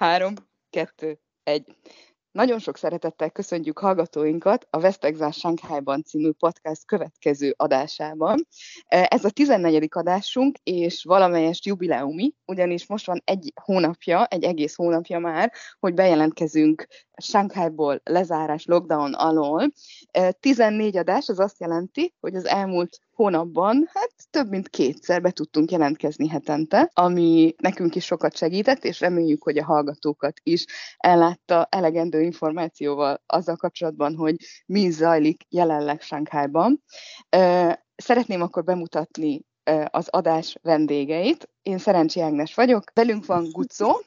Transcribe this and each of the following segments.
Három, kettő, egy. Nagyon sok szeretettel köszöntjük hallgatóinkat a Vesztegzás Sánkhájban című podcast következő adásában. Ez a 14. adásunk, és valamelyest jubileumi, ugyanis most van egy hónapja, egy egész hónapja már, hogy bejelentkezünk Sánkhájból lezárás lockdown alól. 14 adás, az azt jelenti, hogy az elmúlt hónapban hát több mint kétszer be tudtunk jelentkezni hetente, ami nekünk is sokat segített, és reméljük, hogy a hallgatókat is ellátta elegendő információval azzal kapcsolatban, hogy mi zajlik jelenleg Sánkhájban. Szeretném akkor bemutatni az adás vendégeit. Én Szerencsi Ágnes vagyok, velünk van Gucó,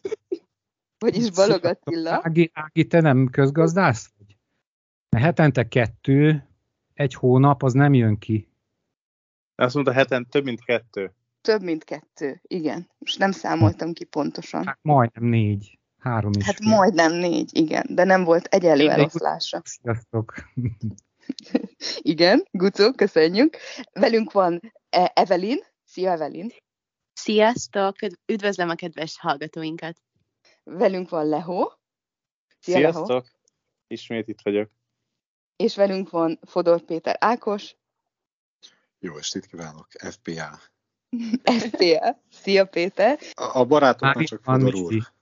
vagyis Balog Attila. Ági, Ági, te nem közgazdász vagy? Hetente kettő, egy hónap, az nem jön ki. Azt mondta, heten több mint kettő. Több mint kettő, igen. Most nem számoltam ki pontosan. Hát majdnem négy. Három is. Hát majdnem négy, igen, de nem volt egyelő eloszlása. Sziasztok! igen, Gucó, köszönjük. Velünk van e- Evelyn. Szia, Evelyn! Sziasztok! Üdvözlöm a kedves hallgatóinkat! Velünk van Leho. Szia, Sziasztok! Leho. Ismét itt vagyok. És velünk van Fodor Péter Ákos. Jó estét kívánok, FPA. FPA. Szia Péter. A, a barátoknak csak Fodor úr.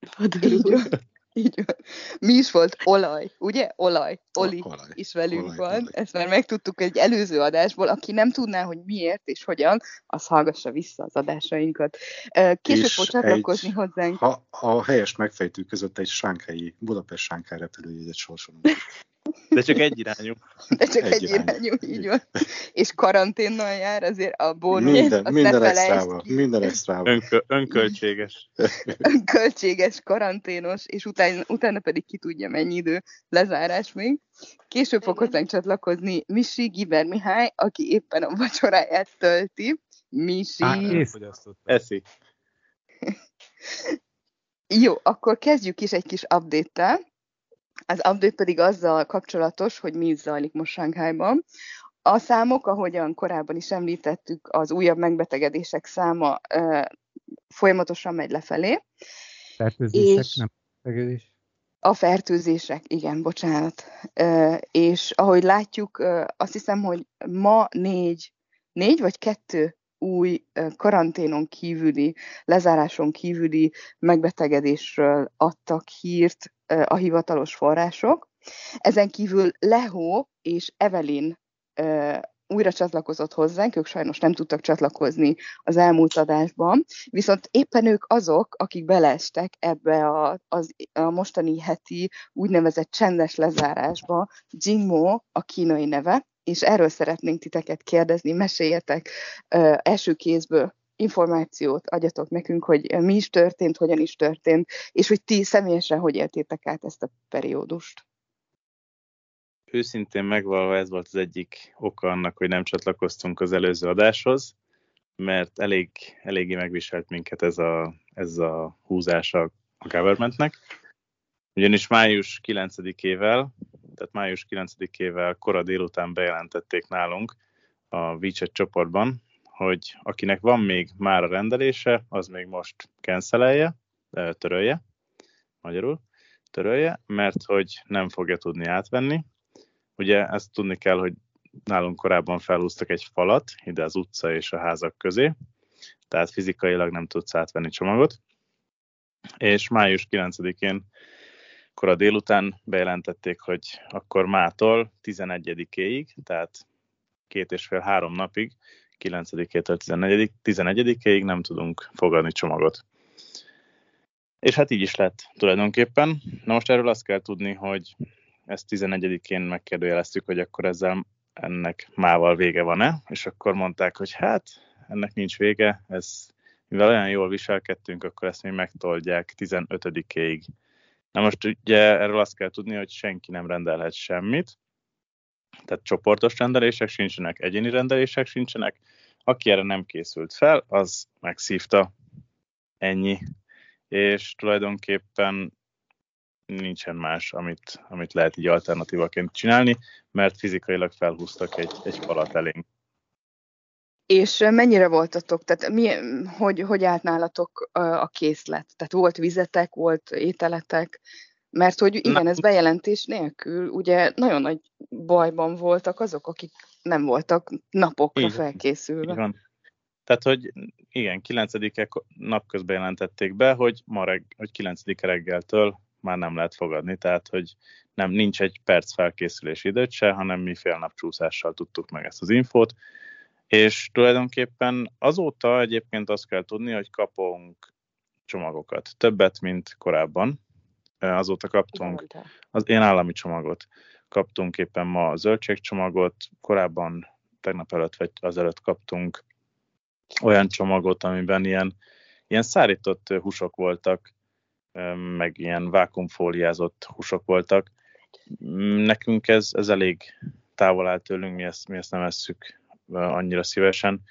Fodor úr. Így van. Mi is volt? Olaj, ugye? Olaj. Oli olaj. is velünk olaj, van. Olaj. Ezt már megtudtuk egy előző adásból. Aki nem tudná, hogy miért és hogyan, az hallgassa vissza az adásainkat. Később fog csatlakozni egy, hozzánk. Ha, a helyes megfejtő között egy sánkhelyi, Budapest sánkhely repülőjegyet sorsolunk. De csak egy irányú. De csak egy, egy irányú. irányú, így van. És karanténnal jár, azért a bónusz, minden, minden extrával, minden extrával. Önkö, önköltséges. önköltséges, karanténos, és utána, utána pedig ki tudja mennyi idő lezárás még. Később fog hozzánk csatlakozni Misi Giber Mihály, aki éppen a vacsoráját tölti. Misi. Eszi. Jó, akkor kezdjük is egy kis update-tel. Az update pedig azzal kapcsolatos, hogy mi zajlik most Sánkhájban. A számok, ahogyan korábban is említettük, az újabb megbetegedések száma uh, folyamatosan megy lefelé. Fertőzések, és nem betegedés? A fertőzések, igen, bocsánat. Uh, és ahogy látjuk, uh, azt hiszem, hogy ma négy, négy vagy kettő új karanténon kívüli, lezáráson kívüli megbetegedésről adtak hírt a hivatalos források. Ezen kívül Leho és Evelyn újra csatlakozott hozzánk, ők sajnos nem tudtak csatlakozni az elmúlt adásban, viszont éppen ők azok, akik beleestek ebbe a, az, a mostani heti úgynevezett csendes lezárásba, Jingmo a kínai neve, és erről szeretnénk titeket kérdezni, meséljetek uh, első kézből információt adjatok nekünk, hogy mi is történt, hogyan is történt, és hogy ti személyesen hogy éltétek át ezt a periódust. Őszintén megvalva ez volt az egyik oka annak, hogy nem csatlakoztunk az előző adáshoz, mert elég, eléggé megviselt minket ez a, ez a húzás a governmentnek. Ugyanis május 9-ével, tehát május 9-ével kora délután bejelentették nálunk a WeChat csoportban, hogy akinek van még már a rendelése, az még most cancelelje, törölje, magyarul, törölje, mert hogy nem fogja tudni átvenni. Ugye ezt tudni kell, hogy nálunk korábban felhúztak egy falat ide az utca és a házak közé, tehát fizikailag nem tudsz átvenni csomagot. És május 9-én kora délután bejelentették, hogy akkor mától 11-éig, tehát két és fél három napig 9-től 14 11-ig nem tudunk fogadni csomagot. És hát így is lett tulajdonképpen. Na most erről azt kell tudni, hogy ezt 11-én megkérdőjeleztük, hogy akkor ezzel ennek mával vége van-e, és akkor mondták, hogy hát ennek nincs vége, ez, mivel olyan jól viselkedtünk, akkor ezt még megtoldják 15-ig. Na most ugye erről azt kell tudni, hogy senki nem rendelhet semmit, tehát csoportos rendelések sincsenek, egyéni rendelések sincsenek. Aki erre nem készült fel, az megszívta ennyi. És tulajdonképpen nincsen más, amit, amit lehet így alternatívaként csinálni, mert fizikailag felhúztak egy, egy falat elénk. És mennyire voltatok, tehát mi, hogy, hogy állt nálatok a készlet? Tehát volt vizetek, volt ételetek, mert hogy igen, ez bejelentés nélkül, ugye nagyon nagy bajban voltak azok, akik nem voltak napokra így, felkészülve. Van. Tehát, hogy igen, 9 napközben jelentették be, hogy ma reg, hogy 9 reggeltől már nem lehet fogadni, tehát, hogy nem, nincs egy perc felkészülési időt se, hanem mi fél nap csúszással tudtuk meg ezt az infót, és tulajdonképpen azóta egyébként azt kell tudni, hogy kapunk csomagokat. Többet, mint korábban. Azóta kaptunk az én állami csomagot. Kaptunk éppen ma a zöldségcsomagot, korábban tegnap előtt vagy azelőtt kaptunk olyan csomagot, amiben ilyen, ilyen szárított húsok voltak, meg ilyen vákumfóliázott húsok voltak. Nekünk ez, ez elég távol áll tőlünk, mi ezt, mi ezt nem esszük annyira szívesen,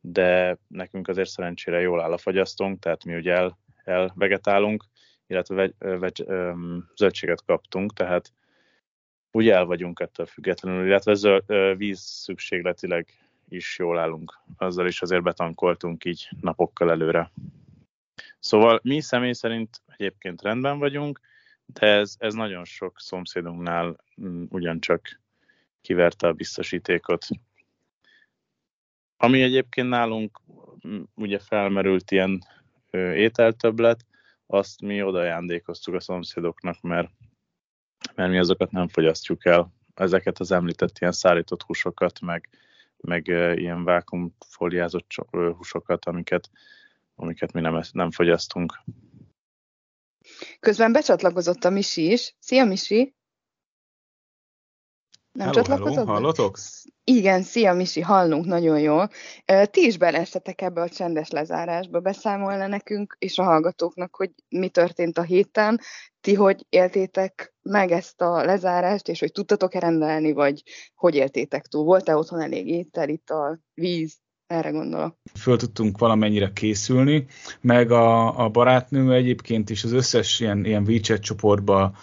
de nekünk azért szerencsére jól áll a fagyasztónk, tehát mi ugye el, elvegetálunk, illetve vegy, vegy, zöldséget kaptunk, tehát úgy el vagyunk ettől függetlenül, illetve zöld, víz szükségletileg is jól állunk. Azzal is azért betankoltunk így napokkal előre. Szóval mi személy szerint egyébként rendben vagyunk, de ez, ez nagyon sok szomszédunknál ugyancsak kiverte a biztosítékot. Ami egyébként nálunk ugye felmerült ilyen ételtöblet, azt mi oda ajándékoztuk a szomszédoknak, mert, mert mi azokat nem fogyasztjuk el. Ezeket az említett ilyen szállított húsokat, meg, meg ilyen vákumfóliázott húsokat, amiket, amiket mi nem, nem fogyasztunk. Közben becsatlakozott a Misi is. Szia, Misi! Nem hello, csatlakozott? Hello, hallotok? Igen, szia Misi, hallunk nagyon jól. Ti is beleestetek ebbe a csendes lezárásba, beszámolna nekünk és a hallgatóknak, hogy mi történt a héten, ti hogy éltétek meg ezt a lezárást, és hogy tudtatok-e rendelni, vagy hogy éltétek túl? Volt-e otthon elég étel, itt a víz? Erre gondolok. Föl tudtunk valamennyire készülni, meg a, a barátnő egyébként is az összes ilyen, ilyen WeChat csoportban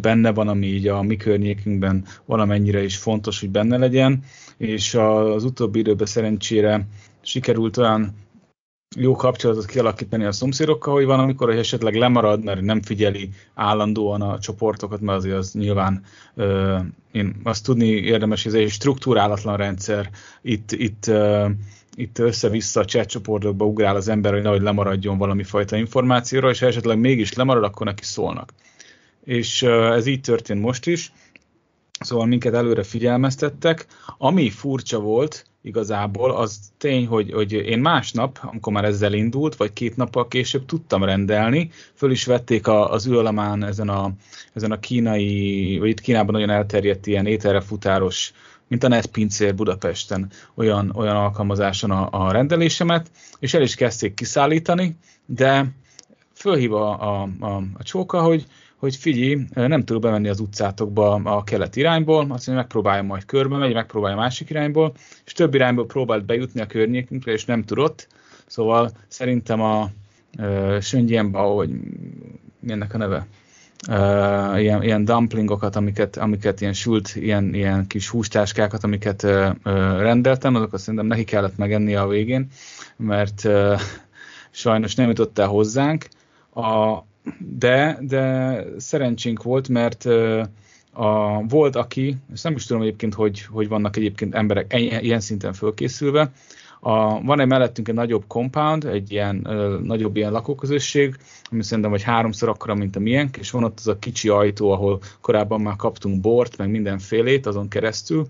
benne van, ami így a mi környékünkben valamennyire is fontos, hogy benne legyen, és az utóbbi időben szerencsére sikerült olyan jó kapcsolatot kialakítani a szomszédokkal, hogy van, amikor hogy esetleg lemarad, mert nem figyeli állandóan a csoportokat, mert azért az nyilván ö, én azt tudni érdemes, hogy ez egy struktúrálatlan rendszer, itt, itt ö, itt össze-vissza a chat csoportokba ugrál az ember, hogy nehogy lemaradjon valami fajta információra, és ha esetleg mégis lemarad, akkor neki szólnak. És ez így történt most is, szóval minket előre figyelmeztettek. Ami furcsa volt, igazából, az tény, hogy, hogy én másnap, amikor már ezzel indult, vagy két nappal később tudtam rendelni, föl is vették a, az űrlamán ezen a, ezen a kínai, vagy itt Kínában nagyon elterjedt ilyen ételre futáros, mint a Netpincér Budapesten olyan, olyan alkalmazáson a, a rendelésemet, és el is kezdték kiszállítani, de fölhív a, a, a, a csóka, hogy hogy figyelj, nem tudok bemenni az utcátokba a kelet irányból, azt mondja, megpróbálja majd körbe megy, megpróbálja másik irányból, és több irányból próbált bejutni a környékünkre, és nem tudott. Szóval szerintem a uh, Söngyenba, hogy ennek a neve? Ilyen, ilyen dumplingokat, amiket, amiket ilyen sült, ilyen, ilyen kis hústáskákat, amiket rendeltem, azokat szerintem neki kellett megenni a végén, mert sajnos nem jutott el hozzánk. A, de, de szerencsénk volt, mert a, volt aki, és nem is tudom egyébként, hogy, hogy vannak egyébként emberek ilyen szinten fölkészülve, a, van egy mellettünk egy nagyobb compound, egy ilyen ö, nagyobb ilyen lakóközösség, ami szerintem vagy háromszor akkora, mint a miénk, és van ott az a kicsi ajtó, ahol korábban már kaptunk bort, meg mindenfélét azon keresztül,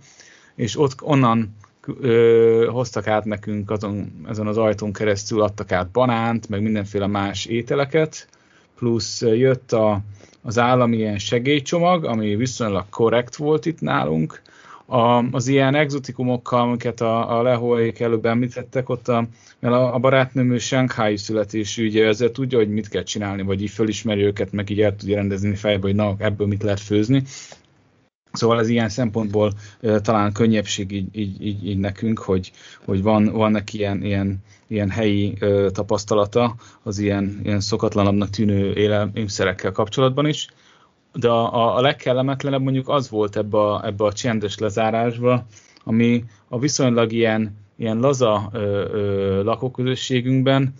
és ott onnan ö, hoztak át nekünk azon, ezen az ajtón keresztül, adtak át banánt, meg mindenféle más ételeket, plusz jött a, az állami ilyen segélycsomag, ami viszonylag korrekt volt itt nálunk, a, az ilyen exotikumokkal, amiket a, a lehóék előbb említettek, ott a, mert a, a barátnőm Shanghai születésű, ugye ezzel tudja, hogy mit kell csinálni, vagy így fölismeri őket, meg így el tudja rendezni fejbe, hogy na, ebből mit lehet főzni. Szóval ez ilyen szempontból uh, talán könnyebbség így, így, így, így nekünk, hogy, hogy van, van neki ilyen, ilyen, ilyen helyi uh, tapasztalata az ilyen, ilyen szokatlanabbnak tűnő élelmiszerekkel kapcsolatban is. De a, a legkellemetlenebb mondjuk az volt ebbe a, ebbe a csendes lezárásba, ami a viszonylag ilyen ilyen laza ö, ö, lakóközösségünkben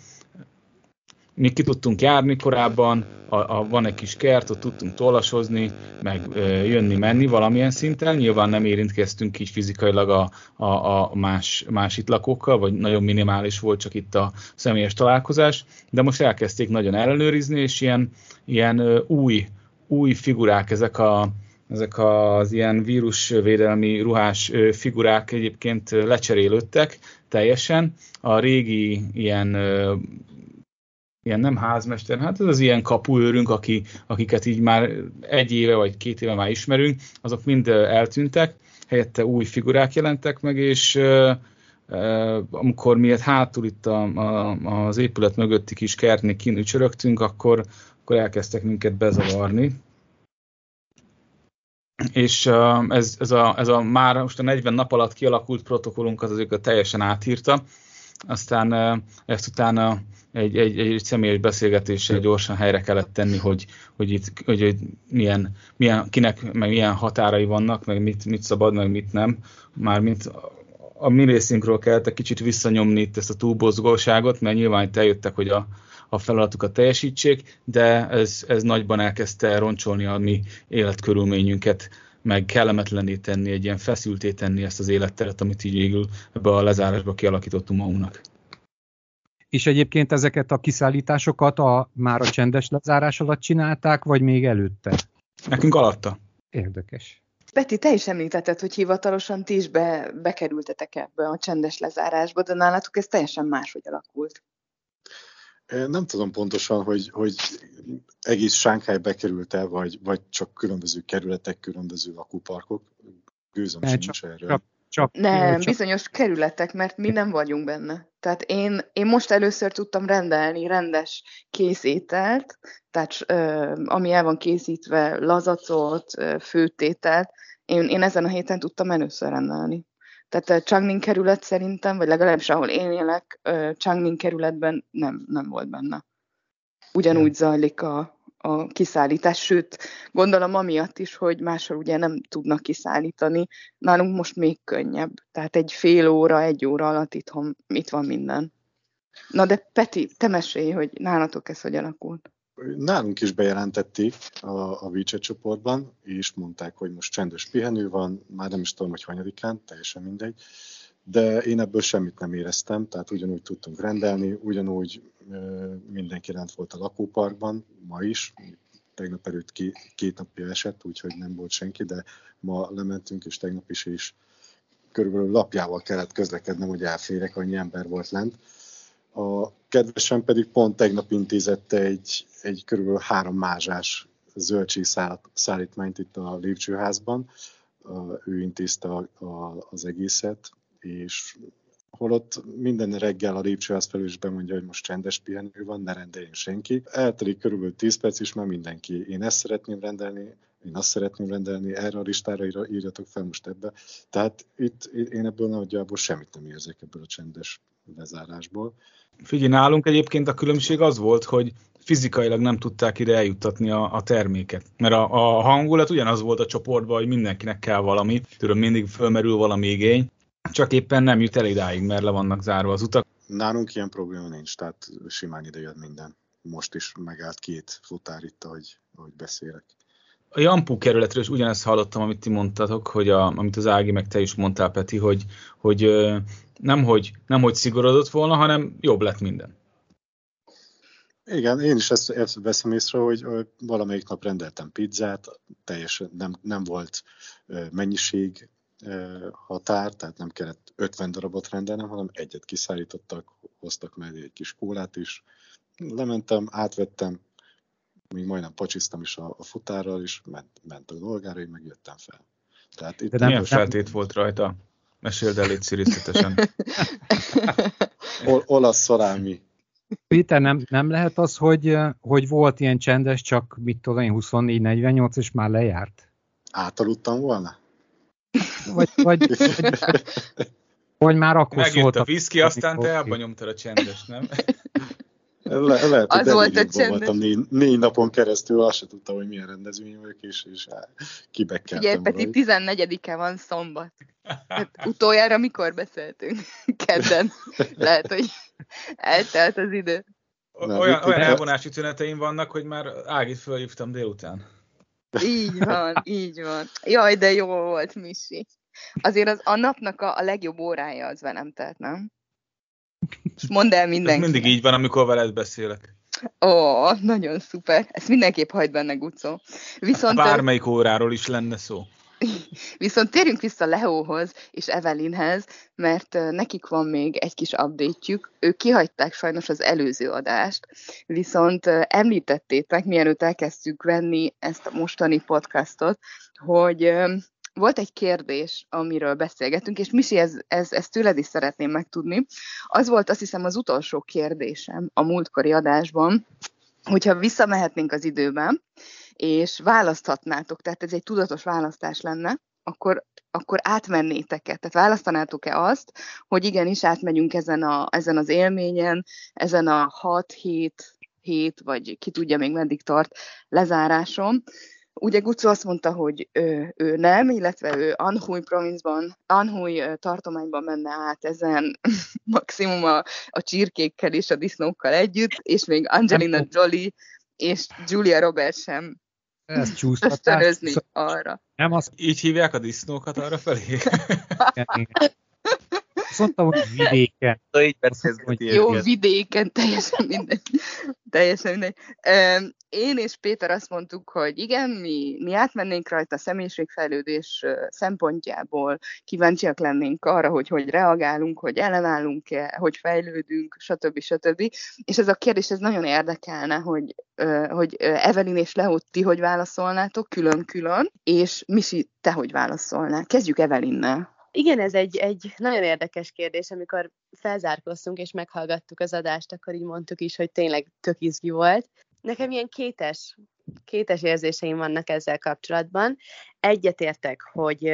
mi ki tudtunk járni korábban, a, a, van egy kis kert, ott tudtunk tollasozni, meg ö, jönni-menni valamilyen szinten. Nyilván nem érintkeztünk így fizikailag a, a, a más, más itt lakókkal, vagy nagyon minimális volt csak itt a személyes találkozás, de most elkezdték nagyon ellenőrizni, és ilyen, ilyen ö, új, új figurák ezek a, ezek az ilyen vírusvédelmi ruhás figurák egyébként lecserélődtek teljesen. A régi ilyen ilyen nem házmester, hát ez az ilyen kapuőrünk, aki, akiket így már egy éve vagy két éve már ismerünk, azok mind eltűntek, helyette új figurák jelentek meg, és uh, uh, amikor mi hátul itt a, a, az épület mögötti kis kertnél kinücsörögtünk, akkor, akkor elkezdtek minket bezavarni. És uh, ez, ez, a, ez a már most a 40 nap alatt kialakult protokollunkat azért teljesen átírta, aztán ezt utána egy, egy, egy személyes beszélgetéssel gyorsan helyre kellett tenni, hogy, hogy, itt, hogy, hogy milyen, milyen, kinek, meg milyen határai vannak, meg mit, mit szabad, meg mit nem. Mármint a mi részünkről kellett egy kicsit visszanyomni itt ezt a túlbozgóságot, mert nyilván itt eljöttek, hogy a, a feladatukat teljesítsék, de ez, ez nagyban elkezdte roncsolni a mi életkörülményünket, meg kellemetlené tenni, egy ilyen feszülté tenni ezt az életteret, amit így végül ebbe a lezárásba kialakítottunk magunknak. És egyébként ezeket a kiszállításokat a, már a csendes lezárás alatt csinálták, vagy még előtte? Nekünk alatta. Érdekes. Peti, te is említetted, hogy hivatalosan ti is be, bekerültetek ebbe a csendes lezárásba, de nálatok ez teljesen máshogy alakult. Nem tudom pontosan, hogy, hogy egész Sánkhely bekerült-e, vagy, vagy csak különböző kerületek, különböző lakóparkok. Gőzöm sincs csak, erről. Csak csak, nem, csak... bizonyos kerületek, mert mi nem vagyunk benne. Tehát én, én most először tudtam rendelni rendes készételt, tehát ö, ami el van készítve, lazacot, főtételt, én, én ezen a héten tudtam először rendelni. Tehát Changning kerület szerintem, vagy legalábbis ahol én élek, Changning kerületben nem, nem volt benne. Ugyanúgy zajlik a, a kiszállítás, sőt, gondolom amiatt is, hogy máshol ugye nem tudnak kiszállítani, nálunk most még könnyebb, tehát egy fél óra, egy óra alatt itthon itt van minden. Na de Peti, te mesélj, hogy nálatok ez hogy alakult. Nálunk is bejelentették a, a WeChat csoportban, és mondták, hogy most csendes pihenő van, már nem is tudom, hogy hanyadikán, teljesen mindegy, de én ebből semmit nem éreztem, tehát ugyanúgy tudtunk rendelni, ugyanúgy mindenki rend volt a lakóparkban, ma is, tegnap előtt két, két napja esett, úgyhogy nem volt senki, de ma lementünk, és tegnap is is körülbelül lapjával kellett közlekednem, hogy elférek, annyi ember volt lent. A kedvesem pedig pont tegnap intézett egy, egy körülbelül három mázsás zöldség szállítmányt itt a lépcsőházban. Ő intézte a, a, az egészet, és holott minden reggel a lépcsőház felül is bemondja, hogy most csendes pihenő van, ne rendeljen senki. Eltelik körülbelül 10 perc, és már mindenki, én ezt szeretném rendelni, én azt szeretném rendelni, erre a listára írjatok fel most ebbe. Tehát itt én ebből nagyjából semmit nem érzek ebből a csendes lezárásból. Figyelj, nálunk egyébként a különbség az volt, hogy fizikailag nem tudták ide eljuttatni a, a terméket. Mert a, a hangulat ugyanaz volt a csoportban, hogy mindenkinek kell valami, tudom, mindig fölmerül valami igény, csak éppen nem jut el idáig, mert le vannak zárva az utak. Nálunk ilyen probléma nincs, tehát simán ide jön minden. Most is megállt két futár itt, ahogy, ahogy beszélek. A Jampú kerületről is ugyanezt hallottam, amit ti mondtatok, hogy a, amit az Ági meg te is mondtál, Peti, hogy, hogy nem, hogy nem hogy szigorodott volna, hanem jobb lett minden. Igen, én is ezt, ezt veszem észre, hogy valamelyik nap rendeltem pizzát, teljesen nem, nem volt mennyiség, határ, tehát nem kellett 50 darabot rendelnem, hanem egyet kiszállítottak, hoztak mellé egy kis kólát is. Lementem, átvettem, még majdnem pacsiztam is a, a futárral, és ment, ment a dolgára, én megjöttem fel. Tehát itt De nem, milyen feltét volt rajta? Meséld el itt részletesen. Ol, olasz szarámi. Péter, nem, nem lehet az, hogy, hogy volt ilyen csendes, csak mit tudom én, 24-48, és már lejárt? Átaludtam volna? Vagy, vagy, vagy, vagy már akkor Megjött szólt a viszki, aztán te abba nyomtad a csendes, nem? Le, lehet, hogy az volt a csendes. voltam négy, négy, napon keresztül, azt se tudtam, hogy milyen rendezvény vagyok, és, és kibekkeltem. Ugye, Peti 14-e van szombat. Hát utoljára mikor beszéltünk? Kedden. Lehet, hogy eltelt az idő. Nem, olyan, olyan elvonási tüneteim vannak, hogy már Ágit fölhívtam délután. Így van, így van. Jaj, de jó volt, Misi. Azért az, a napnak a, a legjobb órája az velem telt, nem? mondd el mindenki. mindig így van, amikor veled beszélek. Ó, nagyon szuper. Ezt mindenképp hagyd benne, Gucó. Viszont, Bármelyik óráról is lenne szó. Viszont térjünk vissza Leóhoz és Evelinhez, mert nekik van még egy kis update-jük. Ők kihagyták sajnos az előző adást, viszont említettétek, mielőtt elkezdtük venni ezt a mostani podcastot, hogy volt egy kérdés, amiről beszélgetünk, és Misi, ez, ez tőled is szeretném megtudni. Az volt azt hiszem az utolsó kérdésem a múltkori adásban, hogyha visszamehetnénk az időben, és választhatnátok, tehát ez egy tudatos választás lenne, akkor, akkor átmennétek-e? Tehát választanátok-e azt, hogy igenis átmegyünk ezen, a, ezen az élményen, ezen a 6-7 hét, vagy ki tudja még meddig tart lezáráson, Ugye Gucci azt mondta, hogy ő, ő nem, illetve ő Anhui provincban, Anhui tartományban menne át ezen maximum a, a csirkékkel és a disznókkal együtt, és még Angelina Jolie és Julia Roberts sem ez ösztönözni arra. Nem, az... Így hívják a disznókat arra felé? Azt mondtam, hogy vidéken. Hogy Jó, vidéken, teljesen mindegy. teljesen mindegy. Én és Péter azt mondtuk, hogy igen, mi, mi átmennénk rajta a személyiségfejlődés szempontjából, kíváncsiak lennénk arra, hogy hogy reagálunk, hogy ellenállunk-e, hogy fejlődünk, stb. stb. És ez a kérdés ez nagyon érdekelne, hogy, hogy Evelyn és Leo, ti hogy válaszolnátok külön-külön, és Misi, te hogy válaszolnál? Kezdjük Evelynnel. Igen, ez egy, egy nagyon érdekes kérdés, amikor felzárkoztunk és meghallgattuk az adást, akkor így mondtuk is, hogy tényleg tök izgi volt. Nekem ilyen kétes, kétes érzéseim vannak ezzel kapcsolatban. Egyetértek, hogy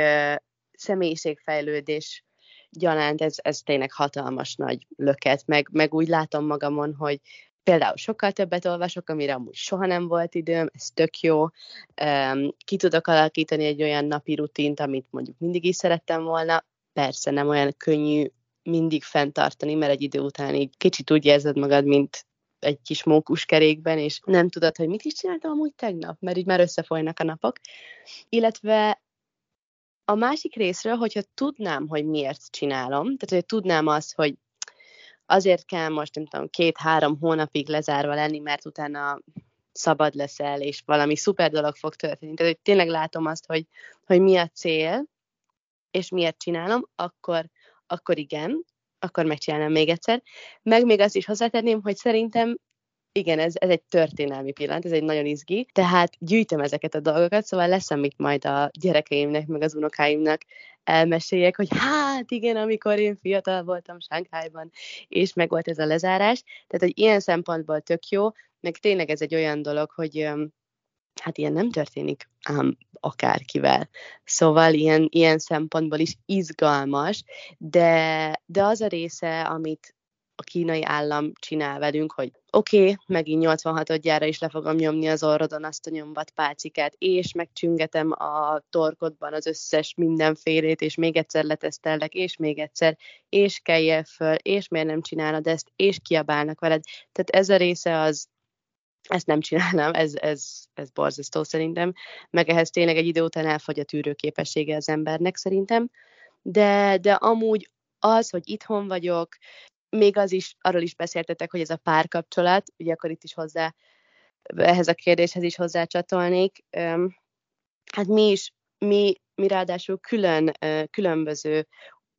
személyiségfejlődés gyanánt ez, ez tényleg hatalmas nagy löket, meg, meg úgy látom magamon, hogy például sokkal többet olvasok, amire amúgy soha nem volt időm, ez tök jó. Ki tudok alakítani egy olyan napi rutint, amit mondjuk mindig is szerettem volna. Persze nem olyan könnyű mindig fenntartani, mert egy idő után így kicsit úgy érzed magad, mint egy kis mókuskerékben, és nem tudod, hogy mit is csináltam amúgy tegnap, mert így már összefolynak a napok. Illetve a másik részről, hogyha tudnám, hogy miért csinálom, tehát hogy tudnám azt, hogy azért kell most, nem tudom, két-három hónapig lezárva lenni, mert utána szabad leszel, és valami szuper dolog fog történni. Tehát, hogy tényleg látom azt, hogy, hogy mi a cél, és miért csinálom, akkor, akkor igen, akkor megcsinálom még egyszer. Meg még azt is hozzátenném, hogy szerintem igen, ez, ez egy történelmi pillanat, ez egy nagyon izgi, tehát gyűjtöm ezeket a dolgokat, szóval lesz, amit majd a gyerekeimnek, meg az unokáimnak elmeséljek, hogy hát igen, amikor én fiatal voltam Sánkhájban, és meg volt ez a lezárás, tehát hogy ilyen szempontból tök jó, meg tényleg ez egy olyan dolog, hogy hát ilyen nem történik ám akárkivel. Szóval ilyen, ilyen szempontból is izgalmas, de, de az a része, amit a kínai állam csinál velünk, hogy oké, okay, megint 86-gyára is le fogom nyomni az orrodon azt a nyomvat pálcikát, és megcsüngetem a torkodban az összes mindenfélét, és még egyszer letesztellek, és még egyszer, és kelljél föl, és miért nem csinálod ezt, és kiabálnak veled. Tehát ez a része az, ezt nem csinálnám, ez, ez, ez borzasztó szerintem, meg ehhez tényleg egy idő után elfogy a tűrőképessége az embernek szerintem, de, de amúgy az, hogy itthon vagyok, még az is, arról is beszéltetek, hogy ez a párkapcsolat, ugye akkor itt is hozzá, ehhez a kérdéshez is hozzácsatolnék. Hát mi is, mi, mi ráadásul külön, különböző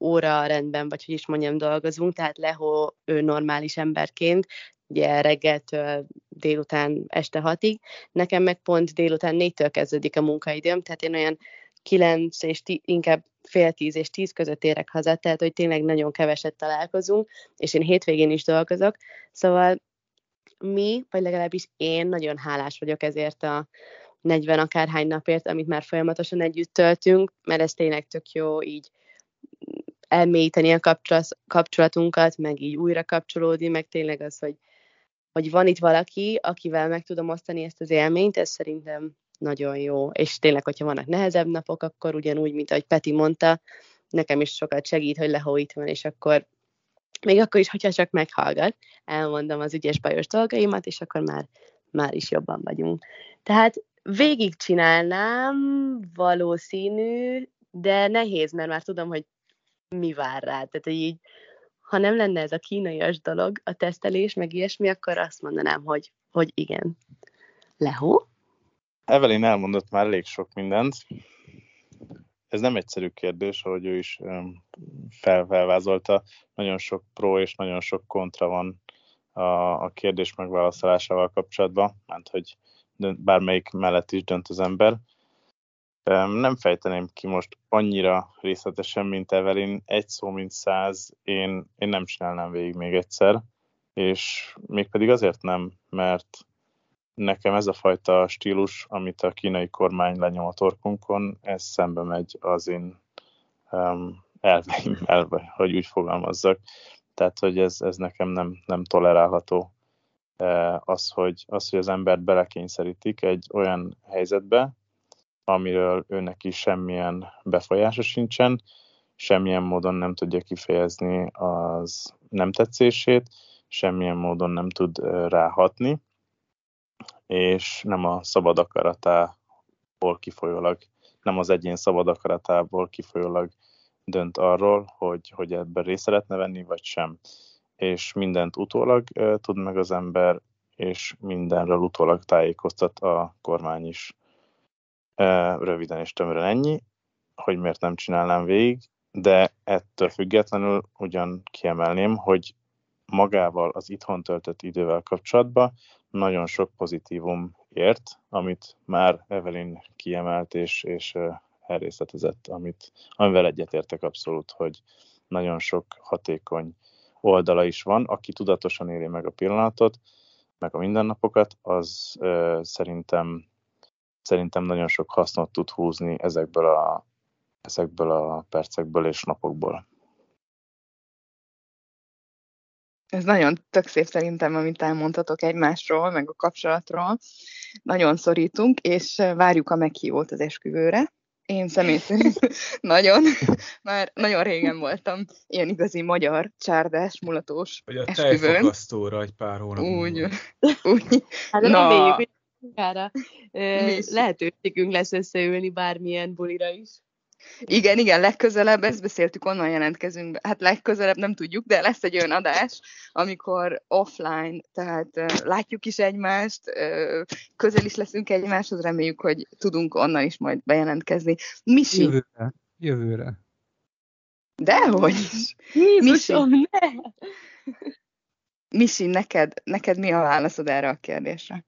óra rendben, vagy hogy is mondjam, dolgozunk, tehát Leho ő normális emberként, ugye reggeltől délután este hatig, nekem meg pont délután négytől kezdődik a munkaidőm, tehát én olyan 9 és tí, inkább fél tíz és tíz között érek haza, tehát hogy tényleg nagyon keveset találkozunk, és én hétvégén is dolgozok, szóval mi, vagy legalábbis én nagyon hálás vagyok ezért a 40 akárhány napért, amit már folyamatosan együtt töltünk, mert ez tényleg tök jó így elmélyíteni a kapcsolatunkat, meg így újra kapcsolódni, meg tényleg az, hogy, hogy van itt valaki, akivel meg tudom osztani ezt az élményt, ez szerintem nagyon jó. És tényleg, hogyha vannak nehezebb napok, akkor ugyanúgy, mint ahogy Peti mondta, nekem is sokat segít, hogy Lehó itt van, és akkor még akkor is, hogyha csak meghallgat, elmondom az ügyes bajos dolgaimat, és akkor már, már is jobban vagyunk. Tehát végigcsinálnám valószínű, de nehéz, mert már tudom, hogy mi vár rá. Tehát, így, ha nem lenne ez a kínaias dolog, a tesztelés, meg ilyesmi, akkor azt mondanám, hogy, hogy igen. Lehó? Evelyn elmondott már elég sok mindent. Ez nem egyszerű kérdés, ahogy ő is felvázolta. Nagyon sok pro és nagyon sok kontra van a, a kérdés megválaszolásával kapcsolatban, mert hogy bármelyik mellett is dönt az ember. Nem fejteném ki most annyira részletesen, mint Evelyn, egy szó, mint száz, én, én nem csinálnám végig még egyszer, és mégpedig azért nem, mert nekem ez a fajta stílus, amit a kínai kormány lenyom a torkunkon, ez szembe megy az én um, elveim, elve, hogy úgy fogalmazzak. Tehát, hogy ez, ez nekem nem, nem tolerálható. Az hogy, az, hogy az embert belekényszerítik egy olyan helyzetbe, amiről őnek is semmilyen befolyása sincsen, semmilyen módon nem tudja kifejezni az nem tetszését, semmilyen módon nem tud ráhatni, és nem a szabad akaratából kifolyólag, nem az egyén szabad akaratából kifolyólag dönt arról, hogy, hogy ebben részt szeretne venni, vagy sem. És mindent utólag uh, tud meg az ember, és mindenről utólag tájékoztat a kormány is. Uh, röviden és tömören ennyi, hogy miért nem csinálnám végig, de ettől függetlenül ugyan kiemelném, hogy magával az itthon töltött idővel kapcsolatban nagyon sok pozitívum ért, amit már Evelyn kiemelt és, és elrészletezett, amit, amivel egyetértek abszolút, hogy nagyon sok hatékony oldala is van, aki tudatosan éli meg a pillanatot, meg a mindennapokat, az ö, szerintem, szerintem nagyon sok hasznot tud húzni ezekből a, ezekből a percekből és napokból. Ez nagyon tök szép szerintem, amit elmondhatok egymásról, meg a kapcsolatról. Nagyon szorítunk, és várjuk a meghívót az esküvőre. Én személy szerint nagyon, már nagyon régen voltam ilyen igazi magyar, csárdás, mulatós Vagy a tejfogasztóra egy pár hónap. Úgy, úgy. Hát Na. reméljük, hogy lehetőségünk lesz összeülni bármilyen bulira is. Igen, igen, legközelebb, ezt beszéltük, onnan jelentkezünk be. Hát legközelebb nem tudjuk, de lesz egy olyan adás, amikor offline, tehát uh, látjuk is egymást, uh, közel is leszünk egymáshoz, reméljük, hogy tudunk onnan is majd bejelentkezni. Misi. Jövőre. Jövőre. Dehogy is. Jézusom, Misi. ne! Misi, neked, neked mi a válaszod erre a kérdésre?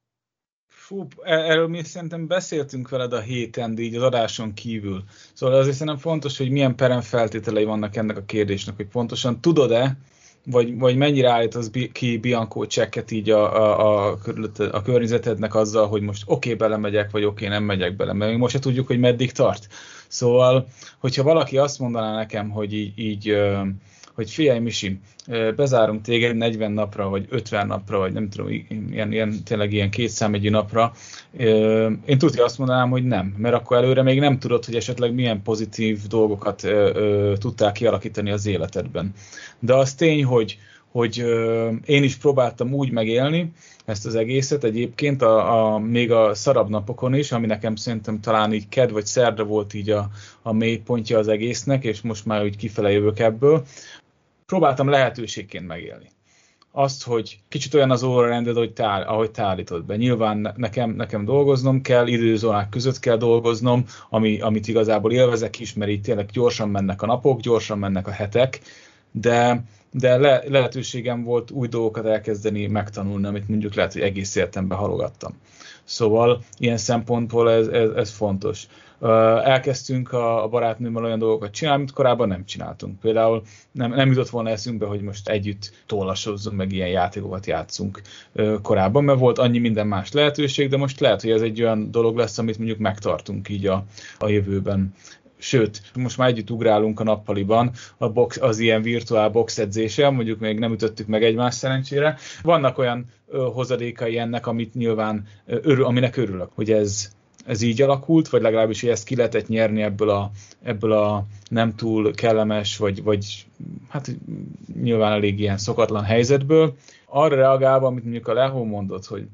Fú, e- erről mi szerintem beszéltünk veled a héten, de így az adáson kívül. Szóval azért szerintem fontos, hogy milyen peremfeltételei vannak ennek a kérdésnek, hogy pontosan tudod-e, vagy, vagy mennyire állítasz ki Bianco csekket így a, a, a, a környezetednek azzal, hogy most oké, okay, belemegyek, vagy oké, okay, nem megyek bele, mert még most se tudjuk, hogy meddig tart. Szóval, hogyha valaki azt mondaná nekem, hogy így, így hogy figyelj Misi, bezárunk téged 40 napra, vagy 50 napra, vagy nem tudom, ilyen, ilyen, tényleg ilyen kétszámegyű napra, én tudja azt mondanám, hogy nem, mert akkor előre még nem tudod, hogy esetleg milyen pozitív dolgokat tudtál kialakítani az életedben. De az tény, hogy, hogy én is próbáltam úgy megélni ezt az egészet egyébként, a, a, még a szarabb napokon is, ami nekem szerintem talán így ked vagy szerda volt így a, a mélypontja az egésznek, és most már úgy kifele jövök ebből, próbáltam lehetőségként megélni. Azt, hogy kicsit olyan az órarended, hogy te, ahogy te állítod be. Nyilván nekem, nekem dolgoznom kell, időzónák között kell dolgoznom, ami, amit igazából élvezek is, mert itt tényleg gyorsan mennek a napok, gyorsan mennek a hetek, de, de le, lehetőségem volt új dolgokat elkezdeni, megtanulni, amit mondjuk lehet, hogy egész életemben halogattam. Szóval ilyen szempontból ez, ez, ez fontos elkezdtünk a, barátnőmmel olyan dolgokat csinálni, amit korábban nem csináltunk. Például nem, nem jutott volna eszünkbe, hogy most együtt tollasozzunk, meg ilyen játékokat játszunk korábban, mert volt annyi minden más lehetőség, de most lehet, hogy ez egy olyan dolog lesz, amit mondjuk megtartunk így a, a jövőben sőt, most már együtt ugrálunk a nappaliban a box, az ilyen virtuál box edzése, mondjuk még nem ütöttük meg egymást szerencsére. Vannak olyan ö, hozadékai ennek, amit nyilván ö, örül, aminek örülök, hogy ez ez így alakult, vagy legalábbis hogy ezt ki lehetett nyerni ebből a, ebből a nem túl kellemes, vagy, vagy hát nyilván elég ilyen szokatlan helyzetből. Arra reagálva, amit mondjuk a Lehó mondott, hogy,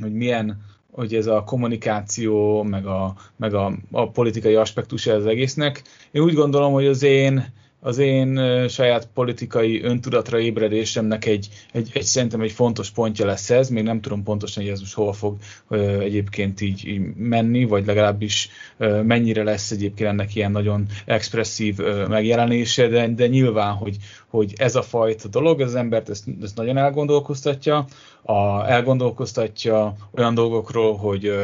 hogy milyen hogy ez a kommunikáció, meg a, meg a, a politikai aspektus az egésznek. Én úgy gondolom, hogy az én az én saját politikai öntudatra ébredésemnek egy, egy, egy szerintem egy fontos pontja lesz ez, még nem tudom pontosan, hogy ez most hova fog egyébként így, menni, vagy legalábbis mennyire lesz egyébként ennek ilyen nagyon expresszív megjelenése, de, de nyilván, hogy, hogy ez a fajta dolog, az embert ezt, ezt nagyon elgondolkoztatja, a, elgondolkoztatja olyan dolgokról, hogy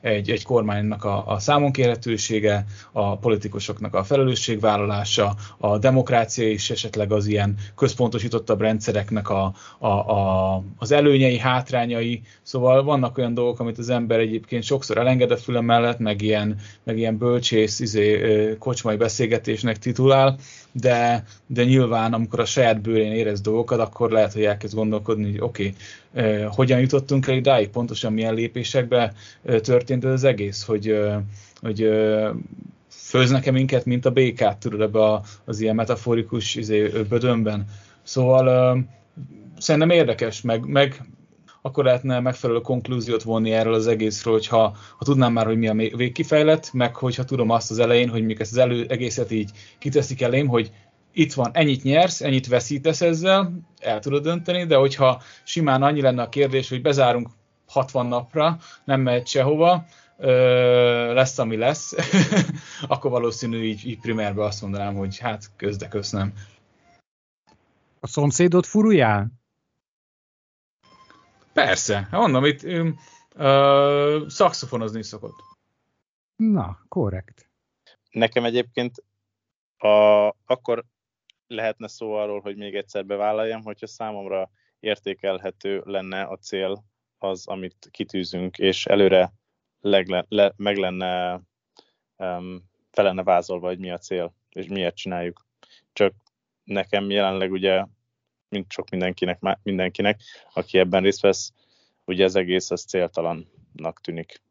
egy, egy kormánynak a, a számonkérhetősége, a politikusoknak a felelősségvállalása, a demokrácia és esetleg az ilyen központosítottabb rendszereknek a, a, a, az előnyei, hátrányai. Szóval vannak olyan dolgok, amit az ember egyébként sokszor elenged a füle mellett, meg ilyen, meg ilyen bölcsész, izé, kocsmai beszélgetésnek titulál, de, de nyilván amikor a saját bőrén érez dolgokat, akkor lehet, hogy elkezd gondolkodni, hogy oké, okay, eh, hogyan jutottunk el idáig, pontosan milyen lépésekbe eh, történt ez az egész, hogy, eh, hogy főznek-e minket, mint a békát, tudod, ebbe az ilyen metaforikus izé, bödönben. Szóval szerintem érdekes, meg, meg akkor lehetne megfelelő konklúziót vonni erről az egészről, hogyha ha tudnám már, hogy mi a végkifejlet, meg hogyha tudom azt az elején, hogy még ezt az elő, egészet így kiteszik elém, hogy itt van, ennyit nyersz, ennyit veszítesz ezzel, el tudod dönteni, de hogyha simán annyi lenne a kérdés, hogy bezárunk 60 napra, nem mehet sehova, ö, lesz, ami lesz, akkor valószínű így, így primerbe azt mondanám, hogy hát közde köszönöm. A szomszédot furujál? Persze, hát mondom, itt uh, szakszofonozni szokott. Na, korrekt. Nekem egyébként a, akkor lehetne szó arról, hogy még egyszer bevállaljam, hogyha számomra értékelhető lenne a cél az, amit kitűzünk, és előre legle, le, meg lenne, um, fel lenne vázolva, hogy mi a cél, és miért csináljuk. Csak nekem jelenleg ugye mint sok mindenkinek, mindenkinek, aki ebben részt vesz, ugye ez egész az céltalannak tűnik.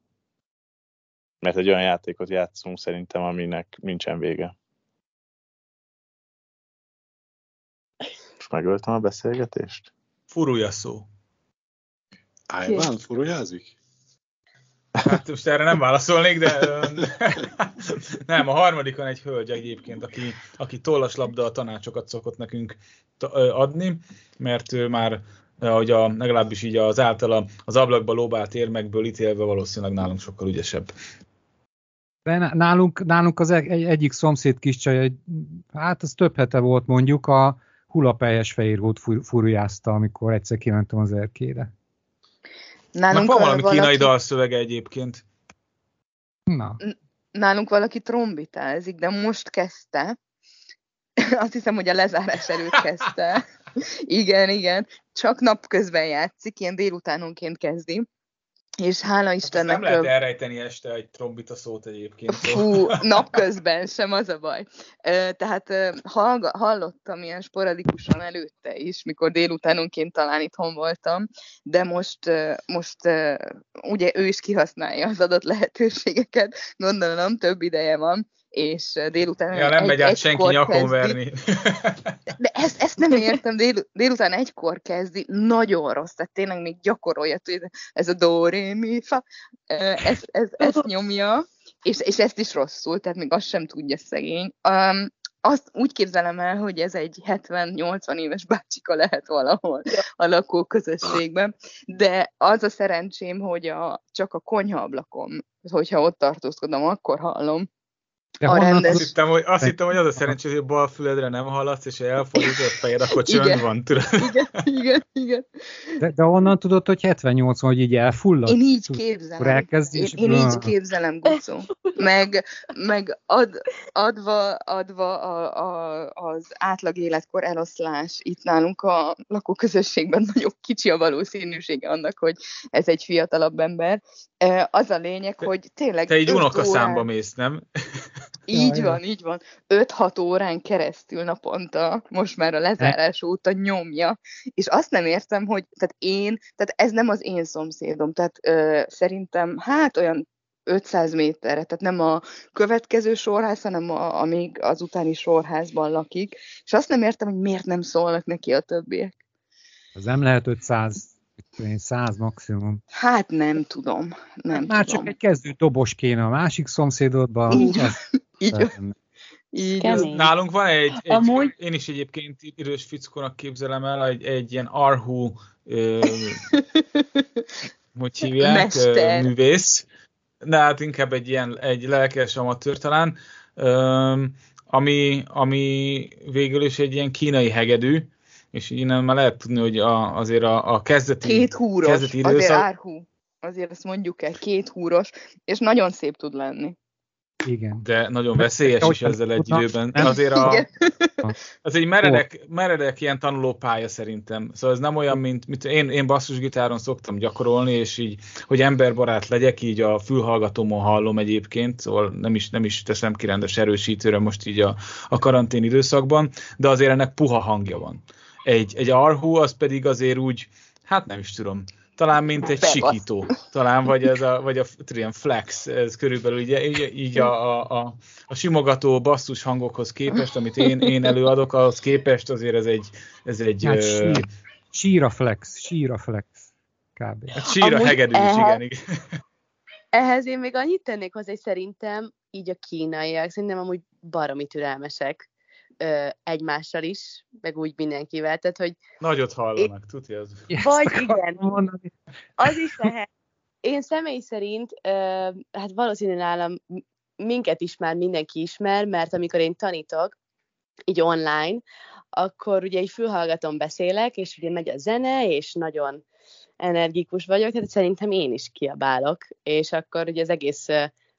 Mert egy olyan játékot játszunk szerintem, aminek nincsen vége. Most megöltem a beszélgetést? Furulja szó. Ájván, furujázik? Hát most erre nem válaszolnék, de nem, a harmadikon egy hölgy egyébként, aki, aki tollaslabda tanácsokat szokott nekünk adni, mert ő már hogy a, legalábbis így az általa az ablakba lóbált érmekből ítélve valószínűleg nálunk sokkal ügyesebb. De nálunk, nálunk az egy, egyik szomszéd kis csaj, hát az több hete volt mondjuk, a hulapelyes fehér fur, furujázta, amikor egyszer kimentem az erkére. Nálunk van valami valaki... kínai dalszövege egyébként. Na. Nálunk valaki trombitázik, de most kezdte. Azt hiszem, hogy a lezárás előtt kezdte. igen, igen. Csak napközben játszik, ilyen délutánonként kezdi és hála Istennek... Hát nem lehet elrejteni este egy trombita szót egyébként. Fú, napközben sem, az a baj. Tehát hallottam ilyen sporadikusan előtte is, mikor délutánonként talán itthon voltam, de most, most ugye ő is kihasználja az adott lehetőségeket, gondolom több ideje van, és délután... Ja, nem egy, megy át senki nyakon verni. De ezt, ezt nem értem, dél, délután egykor kezdi, nagyon rossz, tehát tényleg még gyakorolja, hogy ez a do, ré, mi, fa, ez, ez, ezt nyomja, és, és ezt is rosszul, tehát még azt sem tudja szegény. Um, azt úgy képzelem el, hogy ez egy 70-80 éves bácsika lehet valahol a lakóközösségben, de az a szerencsém, hogy a, csak a konyhaablakon, hogyha ott tartózkodom, akkor hallom, de a rendes... Azt hittem, hogy, azt hittem, hogy az a szerencsé, hogy a bal füledre nem hallasz, és elfordított fejed, akkor csönd igen. van. Tudod? Igen, igen, igen. De, de onnan tudod, hogy 70-80, hogy így elfullad? Én így képzelem. Elkezd, én, én így képzelem, Gucó. Meg, meg ad, adva, adva a, a, az átlag életkor eloszlás itt nálunk a lakóközösségben nagyon kicsi a valószínűsége annak, hogy ez egy fiatalabb ember. Az a lényeg, hogy tényleg... Te egy unokaszámba mész, nem? Így ja, van, ja. így van. 5-6 órán keresztül naponta, most már a lezárás óta nyomja, és azt nem értem, hogy tehát én, tehát ez nem az én szomszédom, tehát ö, szerintem hát olyan 500 méterre, tehát nem a következő sorház, hanem a, a még az utáni sorházban lakik, és azt nem értem, hogy miért nem szólnak neki a többiek. Az nem lehet 500, 100 maximum. Hát nem tudom, nem hát Már tudom. csak egy kezdő dobos kéne a másik szomszédodban. Így, az- így, így. Nálunk van egy, egy Amúgy- én is egyébként idős fickónak képzelem el, egy, egy ilyen arhú, ö, hogy hívják, Mester. ö, művész, de hát inkább egy ilyen, egy lelkes amatőr talán, ö, ami, ami végül is egy ilyen kínai hegedű, és innen már lehet tudni, hogy a, azért a, a kezdeti, két húros, kezdeti azért időszak, árhú. Azért ezt mondjuk el, két húros, és nagyon szép tud lenni. Igen. de nagyon veszélyes is ezzel egy időben. nem? Azért a. Ez egy meredek, meredek ilyen tanulópálya szerintem. Szóval ez nem olyan, mint, mint én, én basszusgitáron szoktam gyakorolni, és így, hogy emberbarát legyek, így a fülhallgatómon hallom egyébként, szóval nem is, nem is teszem ki rendes erősítőre most így a, a karantén időszakban, de azért ennek puha hangja van. Egy, egy arhú, az pedig azért úgy, hát nem is tudom, talán mint egy Bebasz. sikító, talán, vagy, ez a, vagy a ilyen flex, ez körülbelül így, így, így a, a, a, a simogató basszus hangokhoz képest, amit én, én előadok, ahhoz képest azért ez egy, ez egy Hát ö, sír, síra flex, síra flex. Kb. hát sír a Amúgy hegedű is, ehhez- igen, igen. Ehhez én még annyit tennék hozzá, hogy szerintem így a kínaiak, szerintem amúgy baromi türelmesek ö, egymással is, meg úgy mindenkivel, tehát hogy Nagyot hallanak, tudja az. Ezt Vagy igen. Mondani. az is lehet. Én személy szerint, ö, hát valószínűleg nálam minket is már mindenki ismer, mert amikor én tanítok, így online, akkor ugye egy fülhallgatón beszélek, és ugye megy a zene, és nagyon energikus vagyok, tehát szerintem én is kiabálok, és akkor ugye az egész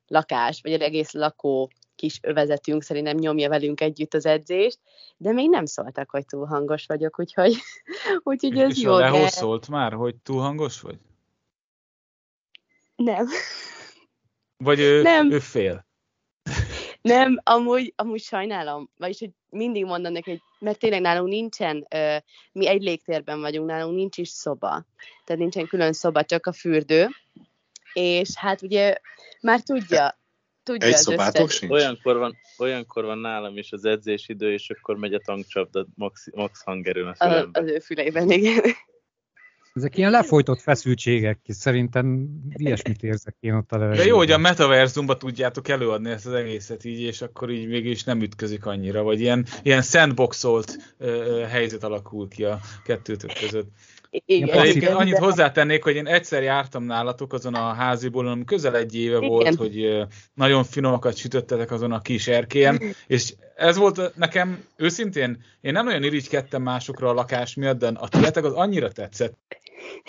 lakás, vagy az egész lakó kis övezetünk szerintem nyomja velünk együtt az edzést, de még nem szóltak, hogy túl hangos vagyok, úgyhogy, úgyhogy ez jó, de Lehoz szólt már, hogy túl hangos vagy? nem. Vagy ő, Nem. ő fél? Nem, amúgy, amúgy sajnálom, vagyis hogy mindig mondom neki, hogy mert tényleg nálunk nincsen, ö, mi egy légtérben vagyunk, nálunk nincs is szoba, tehát nincsen külön szoba, csak a fürdő, és hát ugye már tudja, tudja Egy szobátok sincs? Olyankor van, olyankor van nálam is az edzésidő, és akkor megy a tankcsapda max, max hangerőn a a, fülembe. az ő füleiben, igen. Ezek ilyen lefolytott feszültségek, szerintem ilyesmit érzek én ott a De levegőben. jó, hogy a metaverzumba tudjátok előadni ezt az egészet így, és akkor így mégis nem ütközik annyira, vagy ilyen, ilyen sandboxolt ö, ö, helyzet alakul ki a kettőtök között. Igen, passzív- Egyébként annyit hozzátennék, hogy én egyszer jártam nálatok azon a háziból, ami közel egy éve Igen. volt, hogy nagyon finomakat sütöttetek azon a kis erkélyen, és ez volt nekem, őszintén, én nem olyan irigykedtem másokra a lakás miatt, de a tietek az annyira tetszett.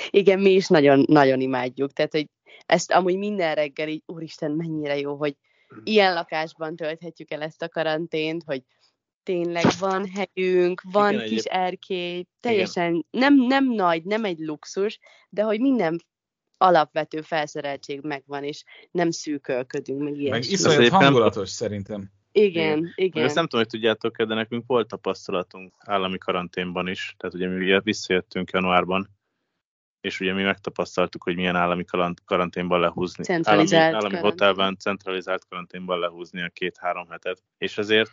Igen, mi is nagyon, nagyon imádjuk. Tehát, hogy ezt amúgy minden reggel így, úristen, mennyire jó, hogy ilyen lakásban tölthetjük el ezt a karantént, hogy tényleg van helyünk, van Igen, kis egyéb- erkély, teljesen nem, nem nagy, nem egy luxus, de hogy minden alapvető felszereltség megvan, és nem szűkölködünk, meg Meg ilyesmi. iszonyat hangulatos szerintem. Igen, Meg igen. Ezt nem tudom, hogy tudjátok de nekünk volt tapasztalatunk állami karanténban is. Tehát ugye mi visszajöttünk januárban, és ugye mi megtapasztaltuk, hogy milyen állami karan- karanténban lehúzni. Centralizált állami, állami karantén. hotelben centralizált karanténban lehúzni a két-három hetet. És ezért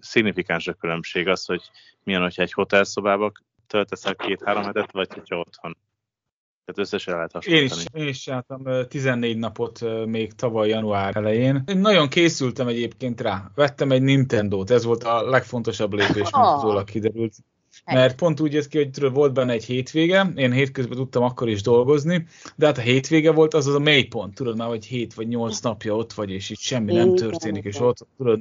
szignifikáns a különbség az, hogy milyen, hogyha egy hotelszobába töltesz el két-három hetet, vagy hogyha otthon. Tehát összesen lehet Én is, hasonlítani. én is ö, 14 napot még tavaly január elején. Én nagyon készültem egyébként rá. Vettem egy Nintendo-t, ez volt a legfontosabb lépés, mint Ah. utólag kiderült. Mert pont úgy jött ki, hogy tudod, volt benne egy hétvége, én hétközben tudtam akkor is dolgozni, de hát a hétvége volt az az a mélypont, tudod már, hogy hét vagy nyolc napja ott vagy, és itt semmi nem történik, és ott tudod,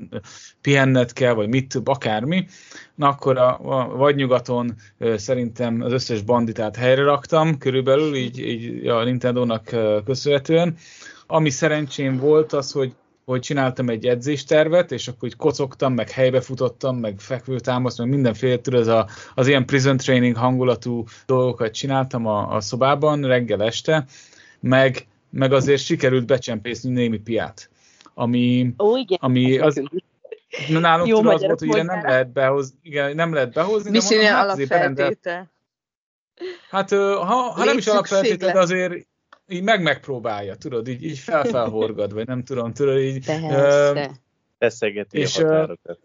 pihenned kell, vagy mit akármi. Na akkor a, a vagy nyugaton ö, szerintem az összes banditát helyre raktam, körülbelül így, így a Nintendo-nak köszönhetően. Ami szerencsém volt az, hogy hogy csináltam egy edzéstervet, és akkor így kocogtam, meg helybe futottam, meg fekvőtámaszt, meg mindenféle, tudod, az, a, az ilyen prison training hangulatú dolgokat csináltam a, a szobában reggel este, meg, meg azért sikerült becsempészni némi piát. Ami, Ó, igen. ami az, na, nálunk Jó tudod, az volt, hogy ide nem lehet behozni, igen, nem lehet behozni, Mi de mondom, hát alapfeltétel? Hát ha, ha nem is alapfeltétel, de azért így meg megpróbálja, tudod, így, így felfelhorgad, vagy nem tudom, tudod, így... Persze. Feszegeti És, a határokat.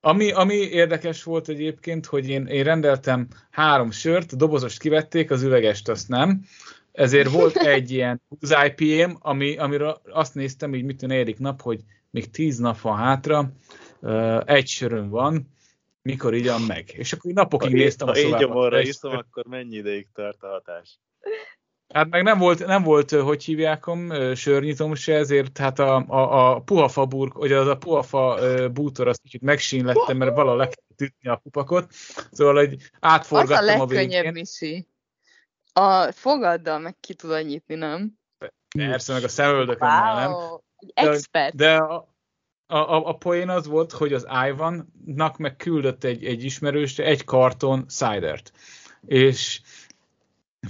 Ami, ami érdekes volt egyébként, hogy én, én rendeltem három sört, a dobozost kivették, az üvegest azt nem, ezért volt egy ilyen 20 IPM, ami, amiről azt néztem, így mit negyedik nap, hogy még tíz nap van hátra, egy sörön van, mikor igyam meg. És akkor így napokig Ha, néztem ha a így szobában. gyomorra Egy iszom, akkor mennyi ideig tart a hatás? Hát meg nem volt, nem volt, hogy hívjákom, sörnyitom se, ezért hát a, a, a puhafa burk, vagy az a puhafa bútor, azt kicsit megsínlettem, mert valahol le kellett ütni a kupakot. Szóval, Az átforgattam a a, legkönnyebb, végén. Misi. A fogaddal meg ki tudod nyitni, nem? Persze, meg a szemöldökömmel, nem? Wow. Egy expert. De a, a, a, a poén az volt, hogy az Ivannak meg küldött egy, egy ismerős egy karton cidert. És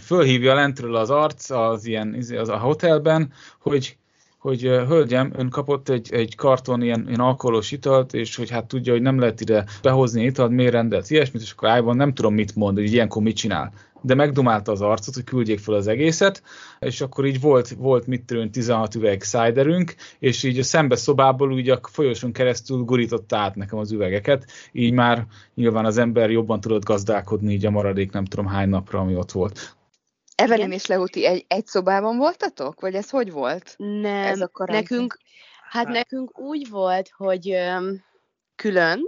fölhívja lentről az arc az ilyen az a hotelben, hogy hogy hölgyem, ön kapott egy, egy karton ilyen, ilyen alkoholos italt, és hogy hát tudja, hogy nem lehet ide behozni italt, miért rendelt ilyesmit, és akkor Ivan nem tudom mit mond, hogy ilyenkor mit csinál. De megdumálta az arcot, hogy küldjék fel az egészet, és akkor így volt, volt mit tudom, 16 üveg ciderünk, és így a szembe szobából úgy a folyosón keresztül gurította át nekem az üvegeket, így már nyilván az ember jobban tudott gazdálkodni így a maradék nem tudom hány napra, ami ott volt. Evelyn Igen. és Leuti egy, egy szobában voltatok? Vagy ez hogy volt? Nem, Ez a nekünk, hát nekünk úgy volt, hogy öm, külön,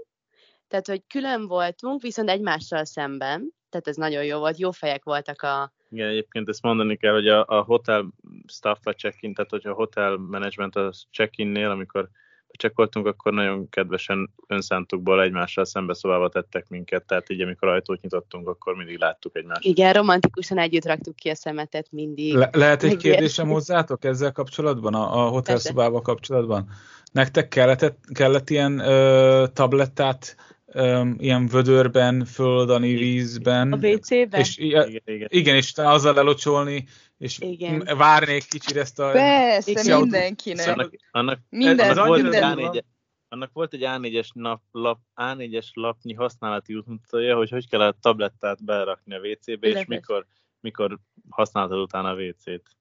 tehát hogy külön voltunk, viszont egymással szemben, tehát ez nagyon jó volt, jó fejek voltak a, Igen, egyébként ezt mondani kell, hogy a, a hotel staff a check-in, tehát hogyha a hotel management a check-innél, amikor becsekkoltunk, akkor nagyon kedvesen önszántukból egymással szembe szobába tettek minket, tehát így amikor ajtót nyitottunk, akkor mindig láttuk egymást. igen, romantikusan együtt raktuk ki a szemetet mindig. Le- lehet egy kérdésem hozzátok ezzel kapcsolatban, a, a hotelszobával kapcsolatban? Nektek kellett, kellett ilyen ö, tablettát ö, ilyen vödörben földani vízben? A WC-ben? És, Igen, igen. igen, és azzal lelocsolni, és Igen. egy kicsit ezt a... Persze, mindenkinek. Annak, annak, Minden, az annak, volt egy minden. durva. A4, annak volt egy A4-es, nap, lap, A4-es lapnyi használati útmutatója, hogy hogy kell a tablettát berakni a WC-be, és mikor, mikor használtad utána a WC-t.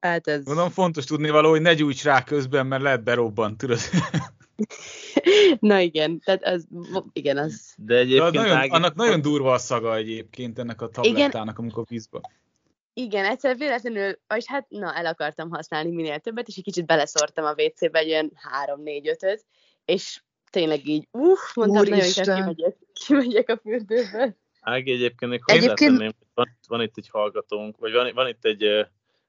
Hát ez... Mondom, fontos tudni való, hogy ne gyújts rá közben, mert lehet berobban, tudod. Na igen, tehát az, igen, az... De De egyébként nagyon, Ági- annak nagyon durva a szaga egyébként ennek a tablettának, amikor vízbe. Igen, egyszer véletlenül, és hát na, el akartam használni minél többet, és egy kicsit beleszortam a WC-be egy olyan 3-4-5-öt, és tényleg így, uff, mondtam, nagyon Úristen. inkább kimegyek, kimegyek a fürdőbe. Ági egyébként még Egyébként- van, van itt egy hallgatónk, vagy van, van itt egy,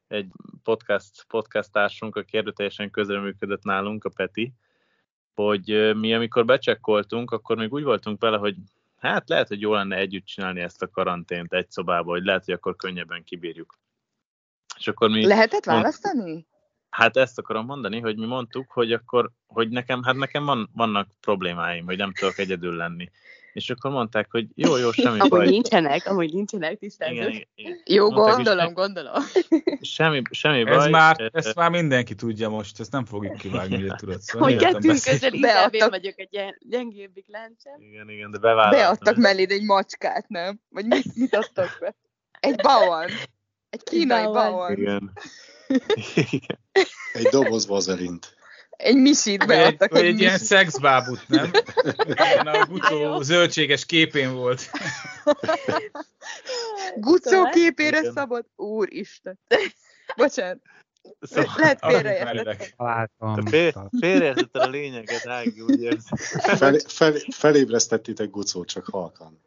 egy podcast, podcast társunk, aki erőteljesen közreműködött nálunk, a Peti, hogy mi amikor becsekkoltunk, akkor még úgy voltunk vele, hogy hát lehet, hogy jó lenne együtt csinálni ezt a karantént egy szobába, hogy lehet, hogy akkor könnyebben kibírjuk. És akkor mi... Lehetett választani? Hát ezt akarom mondani, hogy mi mondtuk, hogy akkor, hogy nekem, hát nekem van, vannak problémáim, hogy nem tudok egyedül lenni. És akkor mondták, hogy jó, jó, semmi Amúgy baj. nincsenek, amúgy nincsenek, tisztázok. Igen, igen, igen. Jó, Mondták is, gondolom, ne- gondolom. Semmi, semmi Ez baj. már, ezt már mindenki tudja most, ezt nem fogjuk kivágni, ugye tudod. Szóval Hogy kettőnk közül Beadtak. vagyok a gyen- gyengébbik láncem. Igen, igen, de bevállaltam. Beadtak melléd egy macskát, nem? Vagy mit, mit adtak be? Egy baon. Egy kínai baon. baon. Igen. igen. Egy doboz vazelint. Egy misit egy, beadtak. vagy Egy, egy ilyen szexbábut, nem? A gucó zöldséges képén volt. Gucó képére Igen. szabad. Úristen. Bocsánat. Szóval, Lehet félreértettem. félreértetted a lényeget, Ági, úgy érzem. Fel, fel, felébresztettétek Gucót, csak halkan.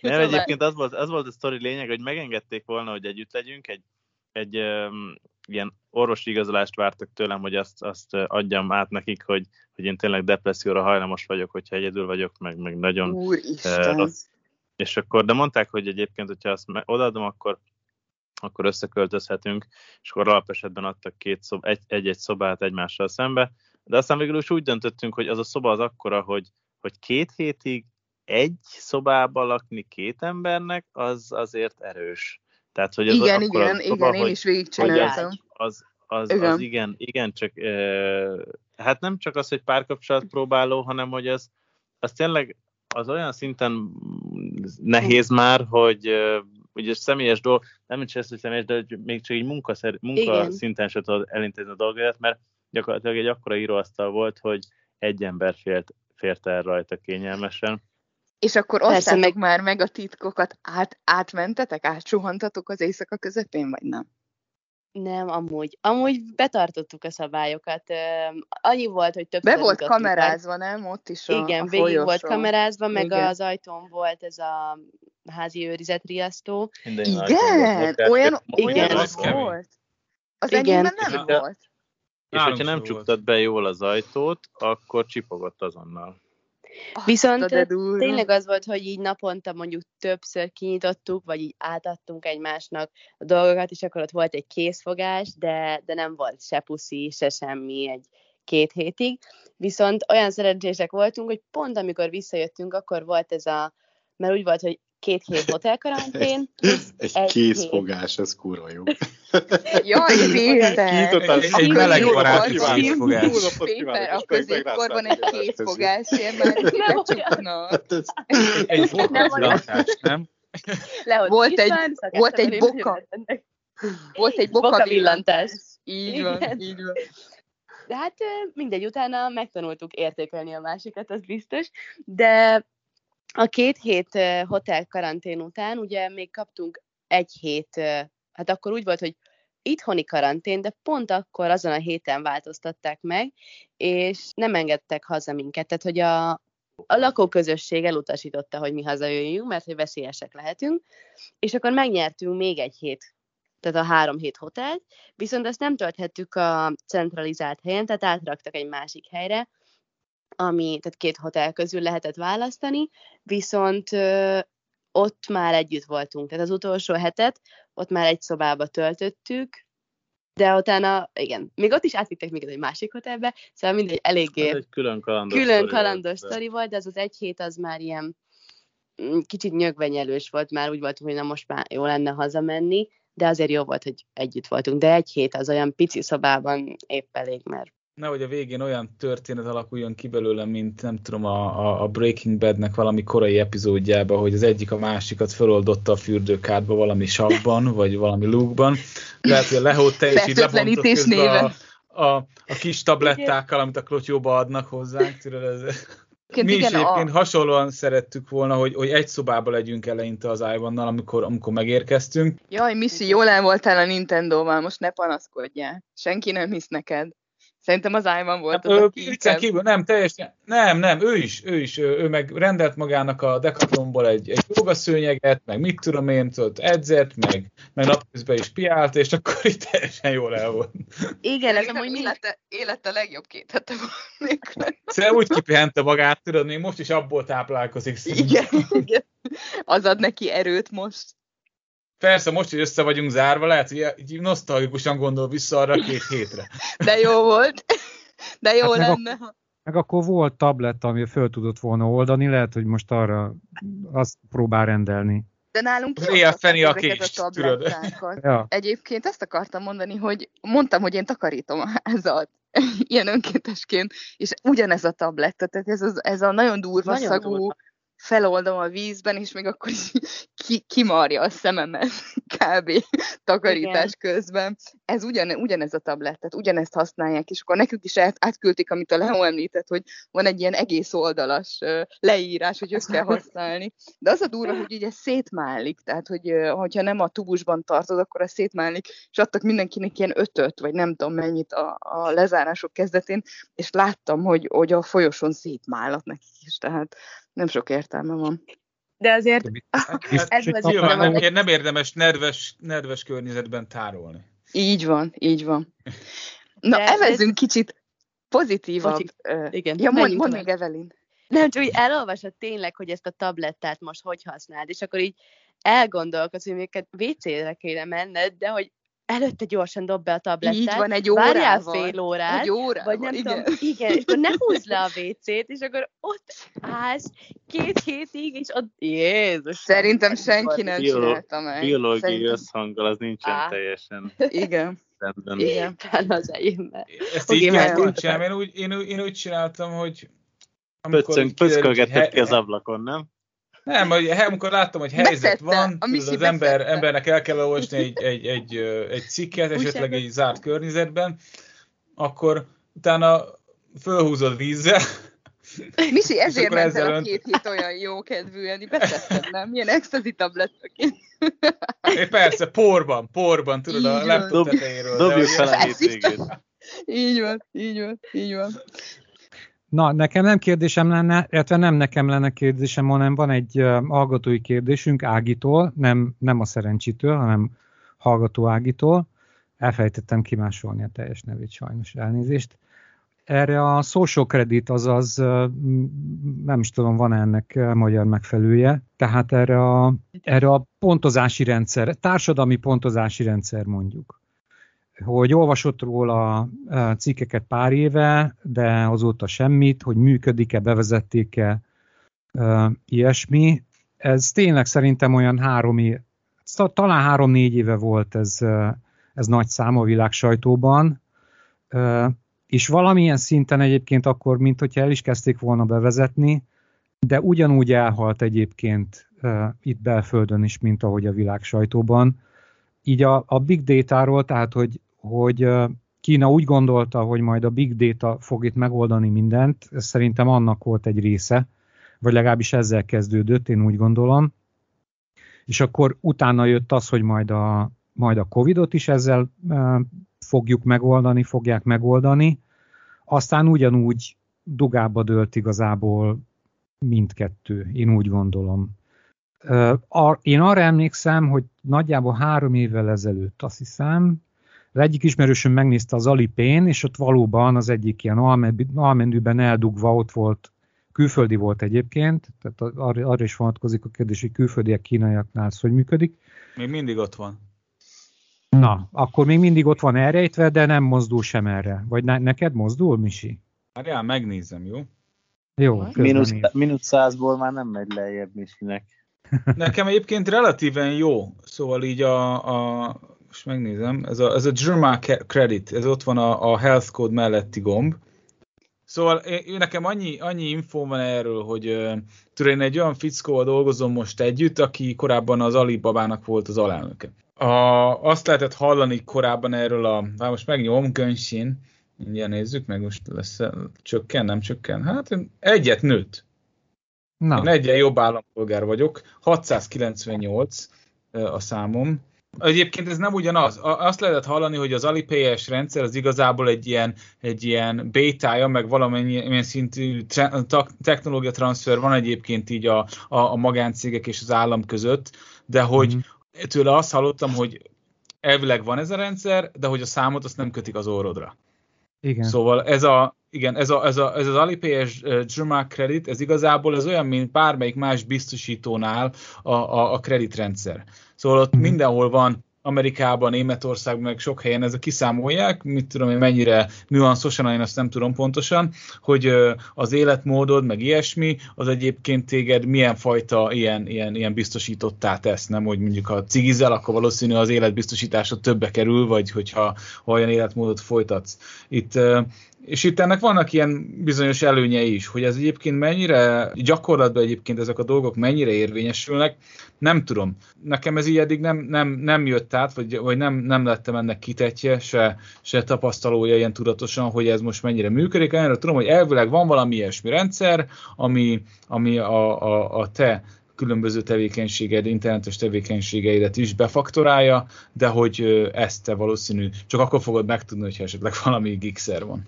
Nem, egyébként az volt, az volt a sztori lényeg, hogy megengedték volna, hogy együtt legyünk, egy, egy um, ilyen orvosi igazolást vártak tőlem, hogy azt, azt adjam át nekik, hogy, hogy én tényleg depresszióra hajlamos vagyok, hogyha egyedül vagyok, meg, meg nagyon Úristen. rossz. És akkor, de mondták, hogy egyébként, hogyha azt odaadom, akkor akkor összeköltözhetünk, és akkor alapesetben adtak két szob, egy, egy-egy szobát egymással szembe, de aztán végül is úgy döntöttünk, hogy az a szoba az akkora, hogy, hogy két hétig egy szobába lakni két embernek, az azért erős. Tehát, hogy az Igen, akkora igen, szoba, igen, én is hogy végigcsináltam. az, az, az, Igen. az igen, igen, csak uh, hát nem csak az, hogy párkapcsolat próbáló, hanem hogy az, az tényleg az olyan szinten nehéz már, hogy, uh, ugye személyes dolg, nem is ez, hogy személyes, de hogy még csak így munkaszer, munka szinten se tudod elintézni a dolgokat, mert gyakorlatilag egy akkora íróasztal volt, hogy egy ember fért, fért el rajta kényelmesen. És akkor osztátok meg... már meg a titkokat, át, átmentetek, átsuhantatok az éjszaka közepén, vagy nem? Nem, amúgy. Amúgy betartottuk a szabályokat. Annyi volt, hogy többször Be volt kamerázva, nem? Ott is a Igen, a végig volt kamerázva, meg Igen. az ajtón volt ez a házi őrizet riasztó. Igen? Olyan, olyan az volt? Az enyémben nem volt. És hogyha nem csuktad be jól az ajtót, akkor csipogott azonnal. Viszont tényleg az volt, hogy így naponta mondjuk többször kinyitottuk, vagy így átadtunk egymásnak a dolgokat, és akkor ott volt egy készfogás, de, de nem volt se puszi, se semmi egy két hétig. Viszont olyan szerencsések voltunk, hogy pont amikor visszajöttünk, akkor volt ez a, mert úgy volt, hogy két hét hotelkarantén. egy egy készfogás, ez kurva jó. Jaj, Péter! Egy meleg baráti készfogás. Péter, a középkorban egy készfogás, ilyen már Egy fokvillantás, nem? Volt egy, volt egy boka. Volt egy boka villantás. Így van, így van. De hát mindegy, utána megtanultuk értékelni a másikat, az biztos, de a két hét hotel karantén után ugye még kaptunk egy hét, hát akkor úgy volt, hogy itthoni karantén, de pont akkor azon a héten változtatták meg, és nem engedtek haza minket. Tehát, hogy a, a lakóközösség elutasította, hogy mi hazajöjjünk, mert hogy veszélyesek lehetünk, és akkor megnyertünk még egy hét, tehát a három hét hotelt, viszont azt nem tölthettük a centralizált helyen, tehát átraktak egy másik helyre, ami, tehát két hotel közül lehetett választani, viszont ö, ott már együtt voltunk. Tehát az utolsó hetet ott már egy szobába töltöttük, de utána, igen, még ott is átvittek még egy másik hotelbe, szóval mindegy, eléggé egy külön kalandos, külön kalandos sztori volt, volt, de az az egy hét az már ilyen mm, kicsit nyögvenyelős volt, már úgy voltunk, hogy na most már jó lenne hazamenni, de azért jó volt, hogy együtt voltunk, de egy hét az olyan pici szobában épp elég, mert nehogy a végén olyan történet alakuljon ki belőle, mint nem tudom, a, a Breaking Badnek valami korai epizódjában, hogy az egyik a másikat feloldotta a fürdőkádba valami savban, vagy valami lúgban. Lehet, hogy a lehót te is így lebontott a, a, a, kis tablettákkal, amit a klotyóba adnak hozzánk. Tudod, ez, mi is egyébként a... hasonlóan szerettük volna, hogy, hogy egy szobába legyünk eleinte az Ivannal, amikor, amikor megérkeztünk. Jaj, Missy, jól el voltál a Nintendo-val, most ne panaszkodjál. Senki nem hisz neked. Szerintem az Ivan volt hát, az, aki kívül, nem, teljesen, nem, nem, ő is, ő is, ő, ő meg rendelt magának a Decathlonból egy, egy jogaszőnyeget, meg mit tudom én, ott edzett, meg, meg napközben is piált, és akkor itt teljesen jól el volt. Igen, ez amúgy élete, élete legjobb két hete Szerintem úgy kipihente magát, tudod, még most is abból táplálkozik. Igen, igen. Az ad neki erőt most. Persze, most, hogy össze vagyunk zárva, lehet, hogy így nosztalgikusan gondol vissza arra két hétre. De jó volt. De jó hát lenne. Meg, a, meg akkor volt tablet, ami föl tudott volna oldani, lehet, hogy most arra azt próbál rendelni. De nálunk feni a kést, ja. Egyébként ezt akartam mondani, hogy mondtam, hogy én takarítom a házat ilyen önkéntesként, és ugyanez a tabletta, tehát ez, az, ez a nagyon durva nagyon szagú, durva feloldom a vízben, és még akkor is ki, kimarja a szememet kb. takarítás Igen. közben. Ez ugyan, ugyanez a tablettet, ugyanezt használják, és akkor nekünk is át, átküldték, amit a Leo említett, hogy van egy ilyen egész oldalas leírás, hogy össze kell használni. De az a durva, hogy ugye szétmálik, tehát hogy hogyha nem a tubusban tartod, akkor a szétmálik, és adtak mindenkinek ilyen ötöt, vagy nem tudom mennyit a, a lezárások kezdetén, és láttam, hogy, hogy a folyosón szétmálat nekik is, tehát nem sok értelme van. De azért ez nyilván nem, nem, nem érdemes nedves, nedves környezetben tárolni. Így van, így van. Na, De evezünk ez... kicsit pozitívabb. Pozitív. Uh, Igen. Ja, mondd mond még Evelyn. Nem, csak úgy elolvasod tényleg, hogy ezt a tablettát most hogy használd, és akkor így elgondolkodsz, hogy még WC-re kéne menned, de hogy előtte gyorsan dob be a tablettát, Így van, egy órával. várjál fél órát, egy órával, vagy nem igen. tudom, igen, és akkor ne húzd le a WC-t, és akkor ott állsz két hétig, és ott, Jézus. Szerintem senki nem Biolo- csinálta meg. Biológiai Szerintem... összhanggal az nincsen Á. teljesen. Igen. Rendben. Igen, az enyémben. Ezt így kell csinálni, én úgy, én, én úgy csináltam, hogy amikor Pöccöng, pöckölgetted ki az ablakon, nem? Nem, amikor láttam, hogy helyzet van, az ember, embernek el kell olvasni egy, egy, egy, egy cikket, esetleg egy zárt környezetben, akkor utána fölhúzod vízzel, Misi, ezért ment el a két hét olyan jó kedvűen, betettem, nem? Milyen ecstasy tabletteként. É, persze, porban, porban, tudod, így a laptop tetejéről. Dobjuk fel a hétvégét. Így van, így van, így van. Na, nekem nem kérdésem lenne, illetve nem nekem lenne kérdésem, hanem van egy hallgatói kérdésünk Ágitól, nem, nem a szerencsitől, hanem hallgató Ágitól. Elfejtettem kimásolni a teljes nevét, sajnos elnézést. Erre a social credit, azaz nem is tudom, van ennek magyar megfelelője, tehát erre a, erre a pontozási rendszer, társadalmi pontozási rendszer mondjuk hogy olvasott róla cikkeket pár éve, de azóta semmit, hogy működik-e, bevezették-e, ilyesmi. Ez tényleg szerintem olyan három év, talán három-négy éve volt ez, ez nagy szám a világ sajtóban, és valamilyen szinten egyébként akkor, mint hogyha el is kezdték volna bevezetni, de ugyanúgy elhalt egyébként itt belföldön is, mint ahogy a világ sajtóban. Így a, a big data-ról, tehát hogy hogy Kína úgy gondolta, hogy majd a big data fog itt megoldani mindent, ez szerintem annak volt egy része, vagy legalábbis ezzel kezdődött, én úgy gondolom. És akkor utána jött az, hogy majd a, majd a Covid-ot is ezzel fogjuk megoldani, fogják megoldani. Aztán ugyanúgy dugába dőlt igazából mindkettő, én úgy gondolom. Én arra emlékszem, hogy nagyjából három évvel ezelőtt, azt hiszem, az egyik ismerősöm megnézte az Alipén, és ott valóban az egyik ilyen almenüben eldugva ott volt, külföldi volt egyébként, tehát arra, arra is vonatkozik a kérdés, hogy külföldiek kínaiaknál ez hogy működik. Még mindig ott van. Na, akkor még mindig ott van elrejtve, de nem mozdul sem erre. Vagy ne, neked mozdul, Misi? Várjál, megnézem, jó? Jó, Minusz, minusz százból már nem megy lejjebb Misinek. Nekem egyébként relatíven jó, szóval így a, a most megnézem, ez a, ez a German Credit, ez ott van a, a Health Code melletti gomb. Szóval én, nekem annyi, annyi infó van erről, hogy tudom, én egy olyan fickóval dolgozom most együtt, aki korábban az Alibabának volt az alelnöke. A, azt lehetett hallani korábban erről a, hát most megnyom, Gönsin, mindjárt nézzük meg, most lesz, csökken, nem csökken. Hát egyet nőtt. Na. Én egyen jobb állampolgár vagyok, 698 a számom, Egyébként ez nem ugyanaz. Azt lehetett hallani, hogy az Alipay-es rendszer az igazából egy ilyen, egy ilyen bétája, meg valamennyi szintű technológia transfer van egyébként így a, a, a magáncégek és az állam között, de hogy mm. tőle azt hallottam, hogy elvileg van ez a rendszer, de hogy a számot azt nem kötik az orrodra. Igen. Szóval ez a, igen, ez, a, ez, a, ez az Alipay-es uh, Credit, ez igazából ez olyan, mint bármelyik más biztosítónál a, a, a kreditrendszer. Szóval ott mm. mindenhol van Amerikában, Németországban, meg sok helyen ezek kiszámolják, mit tudom én, mennyire nüanszosan, én azt nem tudom pontosan, hogy az életmódod, meg ilyesmi, az egyébként téged milyen fajta ilyen, ilyen, ilyen biztosítottá tesz, nem, hogy mondjuk ha cigizel, akkor valószínű az életbiztosításod többe kerül, vagy hogyha ha olyan életmódot folytatsz. Itt és itt ennek vannak ilyen bizonyos előnyei is, hogy ez egyébként mennyire, gyakorlatban egyébként ezek a dolgok mennyire érvényesülnek, nem tudom. Nekem ez így eddig nem, nem, nem jött át, vagy, vagy nem, nem lettem ennek kitetje, se, se tapasztalója ilyen tudatosan, hogy ez most mennyire működik. Erre tudom, hogy elvileg van valami ilyesmi rendszer, ami, ami a, a, a te különböző tevékenységed, internetes tevékenységeidet is befaktorálja, de hogy ezt te valószínű csak akkor fogod megtudni, hogyha esetleg valami gigszer van.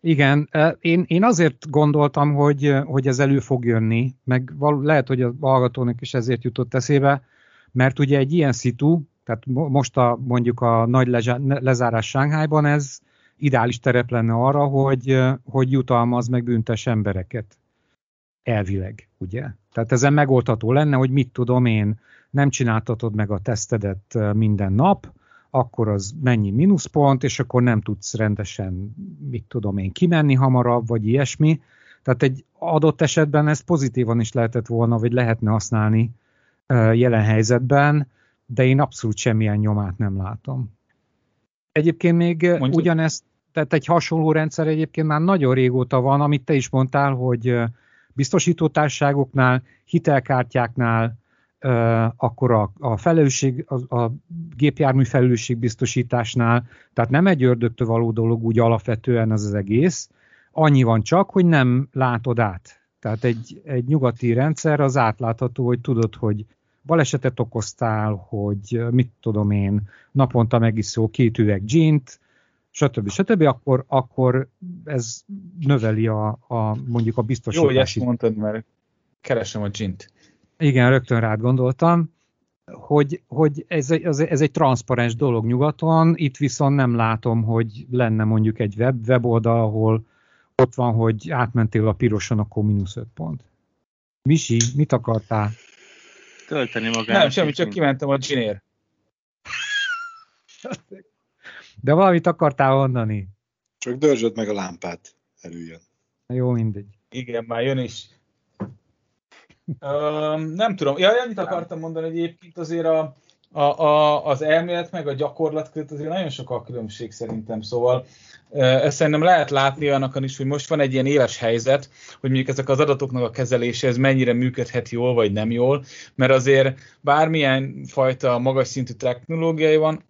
Igen, én, én azért gondoltam, hogy, hogy ez elő fog jönni, meg val- lehet, hogy a hallgatónak is ezért jutott eszébe, mert ugye egy ilyen szitu, tehát most a, mondjuk a nagy lezárás Sánghájban ez ideális terep lenne arra, hogy, hogy jutalmaz meg büntes embereket. Elvileg, ugye? Tehát ezen megoldható lenne, hogy mit tudom én, nem csináltatod meg a tesztedet minden nap, akkor az mennyi mínuszpont, és akkor nem tudsz rendesen, mit tudom én, kimenni hamarabb, vagy ilyesmi. Tehát egy adott esetben ez pozitívan is lehetett volna, vagy lehetne használni jelen helyzetben, de én abszolút semmilyen nyomát nem látom. Egyébként még Mondjuk. ugyanezt, tehát egy hasonló rendszer egyébként már nagyon régóta van, amit te is mondtál, hogy biztosítótárságoknál, hitelkártyáknál, akkor a, a felelősség, a, a gépjármű felelősségbiztosításnál, tehát nem egy ördögtől való dolog úgy alapvetően az az egész, annyi van csak, hogy nem látod át. Tehát egy, egy nyugati rendszer az átlátható, hogy tudod, hogy balesetet okoztál, hogy mit tudom én, naponta megiszol két üveg gint, stb. stb., akkor, akkor ez növeli a, a mondjuk a biztosítási... Jó, hogy ezt mondtad, mert keresem a gint. Igen, rögtön rád gondoltam, hogy, hogy ez, ez, ez egy transzparens dolog nyugaton, itt viszont nem látom, hogy lenne mondjuk egy web, weboldal, ahol ott van, hogy átmentél a piroson, akkor mínusz 5 pont. Misi, mit akartál? Tölteni magát. Nem, semmi, csak kimentem a ginér. De valamit akartál mondani. Csak dörzsöd meg a lámpát, előjön. Jó, mindegy. Igen, már jön is. Ö, nem tudom. Ja, annyit akartam mondani, hogy egyébként azért a, a, a, az elmélet meg a gyakorlat között azért nagyon sok a különbség szerintem. Szóval ezt szerintem lehet látni annak is, hogy most van egy ilyen éles helyzet, hogy mondjuk ezek az adatoknak a kezelése ez mennyire működhet jól, vagy nem jól, mert azért bármilyen fajta magas szintű technológiai van,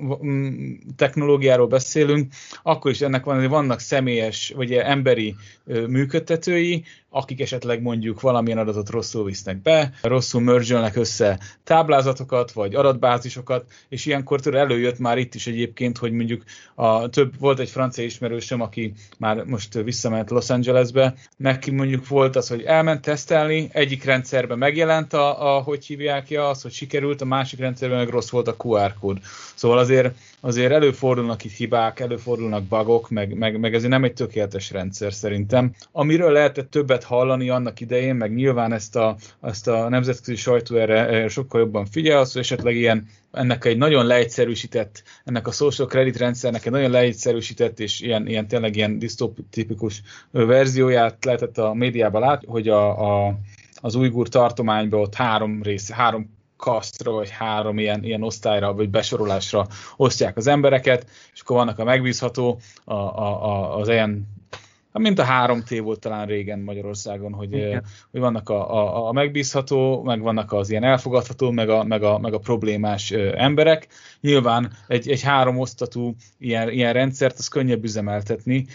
technológiáról beszélünk, akkor is ennek van, hogy vannak személyes, vagy emberi működtetői, akik esetleg mondjuk valamilyen adatot rosszul visznek be, rosszul mörzsölnek össze táblázatokat, vagy adatbázisokat, és ilyenkor előjött már itt is egyébként, hogy mondjuk a több, volt egy francia ismerősöm, aki már most visszament Los Angelesbe, neki mondjuk volt az, hogy elment tesztelni, egyik rendszerben megjelent a, a hogy hívják ja, az, hogy sikerült, a másik rendszerben meg rossz volt a QR kód. Szóval azért, azért előfordulnak itt hibák, előfordulnak bugok, meg, meg, meg ez nem egy tökéletes rendszer szerintem. Amiről lehetett többet hallani annak idején, meg nyilván ezt a, ezt a nemzetközi sajtó erre, erre sokkal jobban figyel, az, hogy esetleg ilyen ennek egy nagyon leegyszerűsített, ennek a social credit rendszernek egy nagyon leegyszerűsített és ilyen, ilyen tényleg ilyen disztopikus verzióját lehetett a médiában látni, hogy a, a, az ujgur tartományban ott három rész, három kasztra, vagy három ilyen, ilyen osztályra, vagy besorolásra osztják az embereket, és akkor vannak a megbízható, a, a, a, az ilyen mint a 3T volt talán régen Magyarországon, hogy, Igen. hogy vannak a, a, a megbízható, meg vannak az ilyen elfogadható, meg a, meg a, meg a problémás emberek. Nyilván egy, egy három osztatú ilyen, ilyen rendszert az könnyebb üzemeltetni.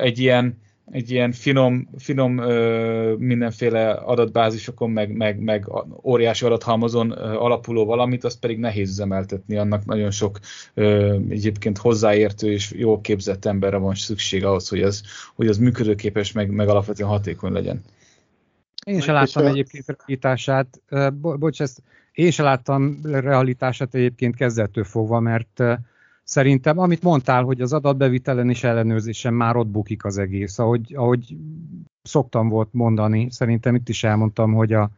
Egy ilyen egy ilyen finom, finom ö, mindenféle adatbázisokon, meg, meg, meg óriási adathalmazon ö, alapuló valamit, azt pedig nehéz üzemeltetni, annak nagyon sok ö, egyébként hozzáértő és jól képzett emberre van szükség ahhoz, hogy az, hogy az működőképes, meg, meg alapvetően hatékony legyen. Én sem láttam egyébként realitását, bo- bocs, ezt én sem láttam realitását egyébként kezdettől fogva, mert szerintem, amit mondtál, hogy az adatbevitelen és ellenőrzésen már ott bukik az egész, ahogy, ahogy szoktam volt mondani, szerintem itt is elmondtam, hogy a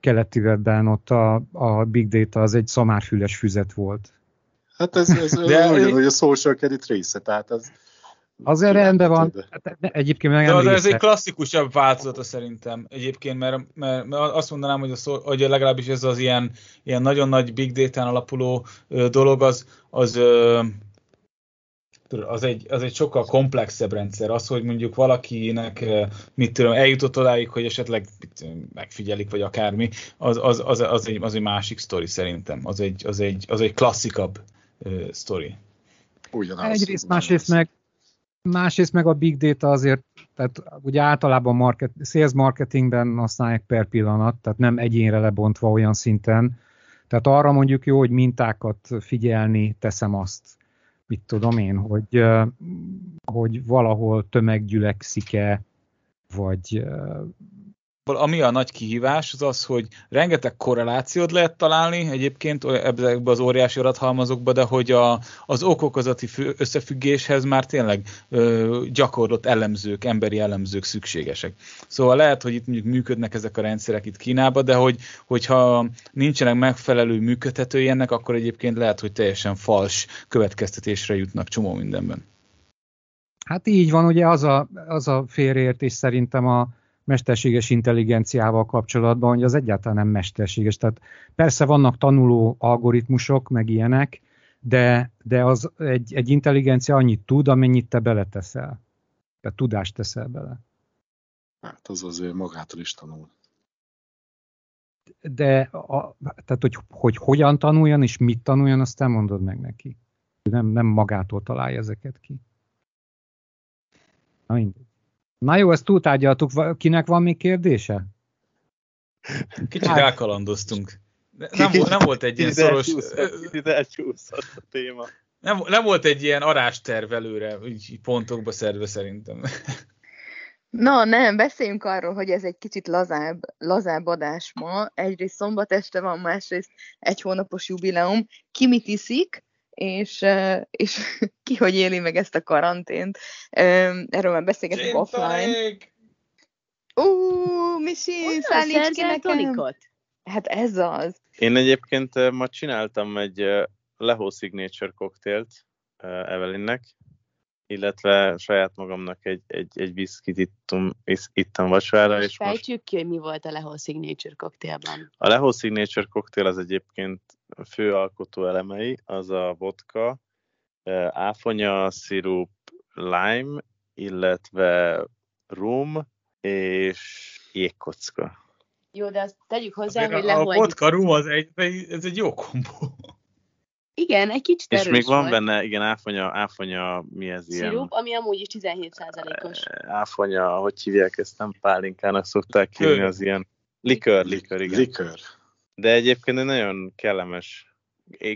keleti webben ott a, a big data az egy szamárfüles füzet volt. Hát ez, ez De olyan, hogy a social credit része, tehát az Azért rendben van. Hát, egyébként meg De az, ez egy klasszikusabb változata szerintem egyébként, mert, mert, mert azt mondanám, hogy, a szó, hogy legalábbis ez az ilyen, ilyen nagyon nagy big data-n alapuló ö, dolog, az, az ö, az egy, az egy sokkal komplexebb rendszer. Az, hogy mondjuk valakinek, mit tudom, eljutott odáig, hogy esetleg megfigyelik, vagy akármi, az, az, az, az, egy, az egy másik sztori szerintem. Az egy, az egy, az egy klasszikabb uh, sztori. Ugyanaz. Egyrészt, másrészt meg, Másrészt meg a big data azért, tehát ugye általában market, sales marketingben használják per pillanat, tehát nem egyénre lebontva olyan szinten. Tehát arra mondjuk jó, hogy mintákat figyelni, teszem azt, mit tudom én, hogy, hogy valahol tömeggyülekszik-e, vagy ami a nagy kihívás az az, hogy rengeteg korrelációt lehet találni egyébként ebben az óriási adathalmazokba, de hogy a, az okokozati összefüggéshez már tényleg ö, gyakorlott elemzők, emberi elemzők szükségesek. Szóval lehet, hogy itt mondjuk működnek ezek a rendszerek itt Kínában, de hogy, hogyha nincsenek megfelelő működhetői ennek, akkor egyébként lehet, hogy teljesen fals következtetésre jutnak csomó mindenben. Hát így van, ugye az a, az a félreértés szerintem a, mesterséges intelligenciával kapcsolatban, hogy az egyáltalán nem mesterséges. Tehát persze vannak tanuló algoritmusok, meg ilyenek, de, de az egy, egy intelligencia annyit tud, amennyit te beleteszel. Tehát tudást teszel bele. Hát az azért magától is tanul. De a, tehát, hogy, hogy hogyan tanuljon és mit tanuljon, azt nem mondod meg neki. Nem, nem magától találja ezeket ki. Na mindegy. Na jó, ezt túltárgyaltuk. Kinek van még kérdése? Kicsit hát. elkalandoztunk. Nem, nem volt egy ilyen szoros... Kicsit elcsúszott a téma. Nem, nem volt egy ilyen arásterv előre, így pontokba szerve szerintem. Na nem, beszéljünk arról, hogy ez egy kicsit lazább, lazább adás ma. Egyrészt szombat este van, másrészt egy hónapos jubileum. Ki mit iszik, és, és ki hogy éli meg ezt a karantént. Erről már beszélgetünk offline. Ú, Misi, szállíts ki nekem. Hát ez az. Én egyébként ma csináltam egy Leho Signature koktélt Evelynnek, illetve saját magamnak egy, egy, egy viszkit ittam, ittam vacsorára. És, és fejtsük most... ki, hogy mi volt a Leho Signature koktélban. A Leho Signature koktél az egyébként fő alkotó elemei, az a vodka, áfonya, szirup, lime, illetve rum és jégkocka. Jó, de azt tegyük hozzá, hogy Leho... A vodka, rum az egy, ez egy jó kombó. Igen, egy kicsit És még van volt. benne, igen, áfonya, áfonya, mi ez ilyen? Szirup, ami amúgy is 17%-os. Áfonya, hogy hívják ezt, nem pálinkának szokták hívni, az ilyen likör, likör, igen. Likör. De egyébként egy nagyon kellemes,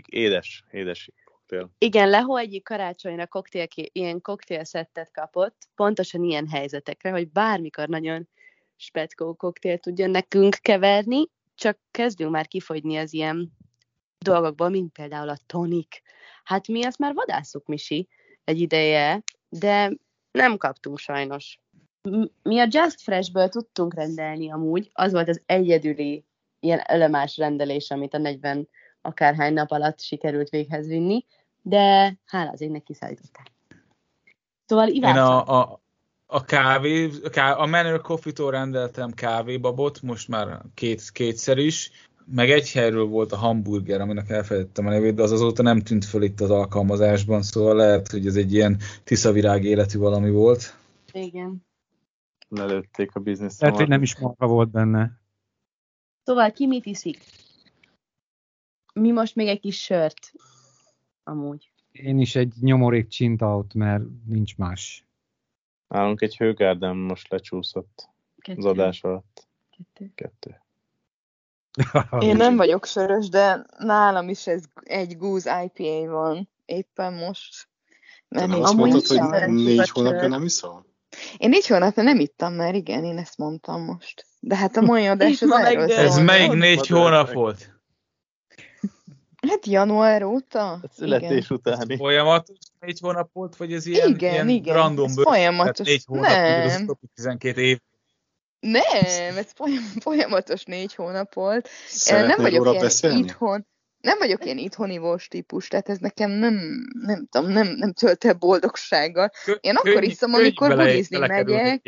édes, édes koktél. Igen, Leho egyik karácsonyra koktél, ilyen koktélszettet kapott, pontosan ilyen helyzetekre, hogy bármikor nagyon speckó koktél tudjon nekünk keverni, csak kezdünk már kifogyni az ilyen dolgokból, mint például a tonik. Hát mi ezt már vadászuk, Misi, egy ideje, de nem kaptunk sajnos. Mi a Just Fresh-ből tudtunk rendelni amúgy, az volt az egyedüli ilyen elemás rendelés, amit a 40 akárhány nap alatt sikerült véghez vinni, de hála az égnek kiszállították. Szóval Én a, a, a kávé, a Manor Coffee-tól rendeltem kávébabot, most már két, kétszer is, meg egy helyről volt a hamburger, aminek elfelejtettem a nevét, de az azóta nem tűnt föl itt az alkalmazásban, szóval lehet, hogy ez egy ilyen tiszavirág életű valami volt. Igen. Lelőtték a biznisz. Lehet, hogy nem is maga volt benne. Szóval ki mit iszik? Mi most még egy kis sört. Amúgy. Én is egy nyomorék csintaut, mert nincs más. Nálunk egy hőgárdán most lecsúszott Kettő. az adás alatt. Kettő. Kettő. Én nem vagyok sörös, de nálam is ez egy Goose IPA van éppen most. Mert nem azt mondtad, hogy négy hónapja nem iszol? Én négy hónapja nem ittam már, igen, én ezt mondtam most. De hát a mai adás az erről Ez melyik négy hónap volt? Hát január óta? A születés igen. utáni. Folyamatos négy hónap volt, vagy ez ilyen, igen, ilyen igen. random ez folyamatos. négy hónap, nem. 12 év. Nem, ez folyamatos négy hónap volt. Szeretnél nem vagyok ilyen beszélni? itthon. Nem vagyok ilyen itthonivós típus, tehát ez nekem nem, nem tudom, nem, nem tölt el boldogsággal. Én akkor iszom, amikor bulizni megyek.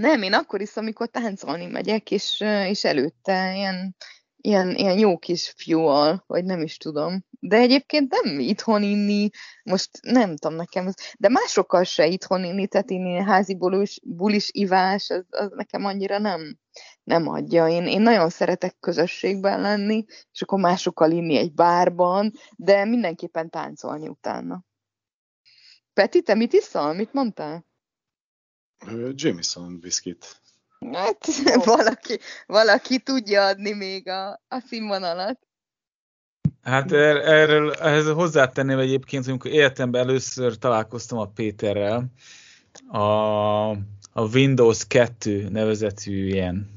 Nem, én akkor iszom, amikor táncolni megyek, és, és előtte ilyen ilyen, ilyen jó kis fiúal, vagy nem is tudom. De egyébként nem itthon inni, most nem tudom nekem, de másokkal se itthon inni, tehát inni házi bulis, bulis ivás, az, az nekem annyira nem, nem adja. Én, én nagyon szeretek közösségben lenni, és akkor másokkal inni egy bárban, de mindenképpen táncolni utána. Peti, te mit iszol? Mit mondtál? Jameson biszkit. Hát valaki, valaki tudja adni még a, a színvonalat. Hát er, erről ehhez hozzátenném egyébként, hogy amikor életemben először találkoztam a Péterrel, a, a Windows 2 nevezetű ilyen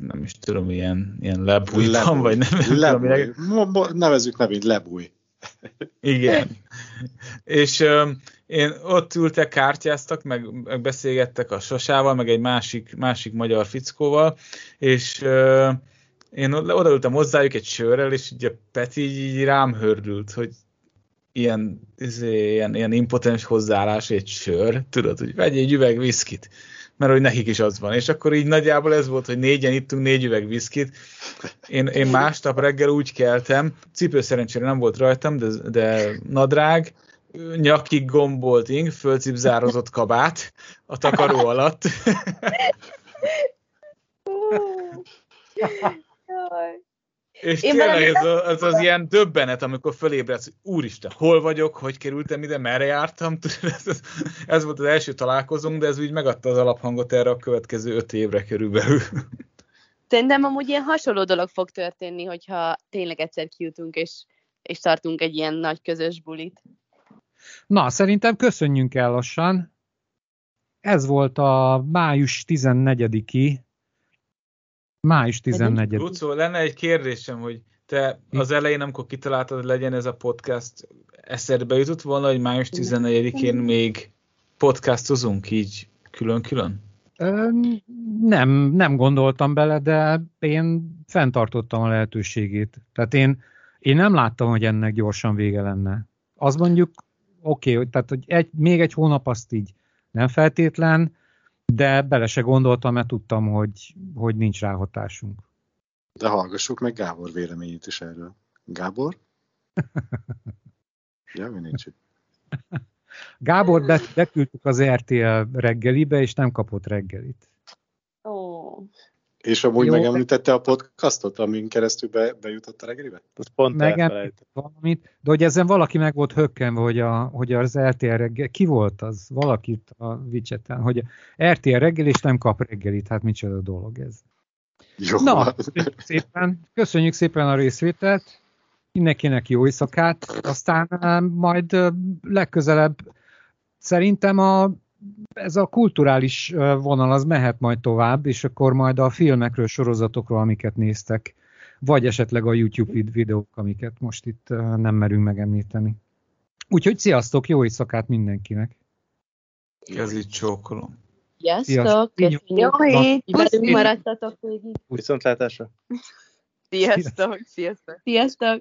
nem is tudom, ilyen, ilyen lebújban, vagy nem, nem tudom. Nevezzük nevét lebúj. Igen. És én ott ültek, kártyáztak, meg, meg beszélgettek a Sasával, meg egy másik, másik magyar fickóval, és uh, én odaültem hozzájuk egy sörrel, és ugye Peti így rám hördült, hogy ilyen, izé, ilyen, ilyen impotens hozzáállás egy sör, tudod, hogy vegyél egy üveg viszkit, mert hogy nekik is az van. És akkor így nagyjából ez volt, hogy négyen ittunk négy üveg viszkit. Én, én másnap reggel úgy keltem, cipő szerencsére nem volt rajtam, de, de nadrág, nyakig gombolt ing, fölcipzározott kabát a takaró alatt. És Én tényleg ez, a, ez az ilyen döbbenet, amikor fölébredsz, hogy úristen, hol vagyok, hogy kerültem ide, merre jártam. Ez, ez, ez volt az első találkozónk, de ez úgy megadta az alaphangot erre a következő öt évre körülbelül. Szerintem amúgy ilyen hasonló dolog fog történni, hogyha tényleg egyszer kijutunk, és, és tartunk egy ilyen nagy közös bulit. Na, szerintem köszönjünk el lassan. Ez volt a május 14-i Május 14 Lucó, lenne egy kérdésem, hogy te az elején, amikor kitaláltad, hogy legyen ez a podcast, eszedbe jutott volna, hogy május 14-én még podcastozunk így külön-külön? Nem, nem gondoltam bele, de én fenntartottam a lehetőségét. Tehát én, én nem láttam, hogy ennek gyorsan vége lenne. Az mondjuk oké, okay, tehát hogy egy, még egy hónap azt így nem feltétlen, de bele se gondoltam, mert tudtam, hogy, hogy nincs ráhatásunk. De hallgassuk meg Gábor véleményét is erről. Gábor? ja, mi nincs itt. Gábor be, beküldtük az RTL reggelibe, és nem kapott reggelit. Ó. Oh. És amúgy Jó, megemlítette a podcastot, amin keresztül be, bejutott a reggelibe? Az pont valamit, de hogy ezen valaki meg volt hökkenve, hogy, a, hogy az RTL reggel, ki volt az? Valakit a vicseten, hogy RTL reggel és nem kap reggelit, hát micsoda dolog ez. Jó. Na, köszönjük szépen, köszönjük szépen a részvételt, mindenkinek jó éjszakát, aztán eh, majd eh, legközelebb szerintem a ez a kulturális vonal az mehet majd tovább, és akkor majd a filmekről, sorozatokról, amiket néztek, vagy esetleg a YouTube videók, amiket most itt nem merünk megemlíteni. Úgyhogy sziasztok, jó éjszakát mindenkinek! Ez így csókolom. Sziasztok! Köszönjük, hogy velünk maradtatok végig. Viszontlátásra! Sziasztok! Sziasztok! Sziasztok!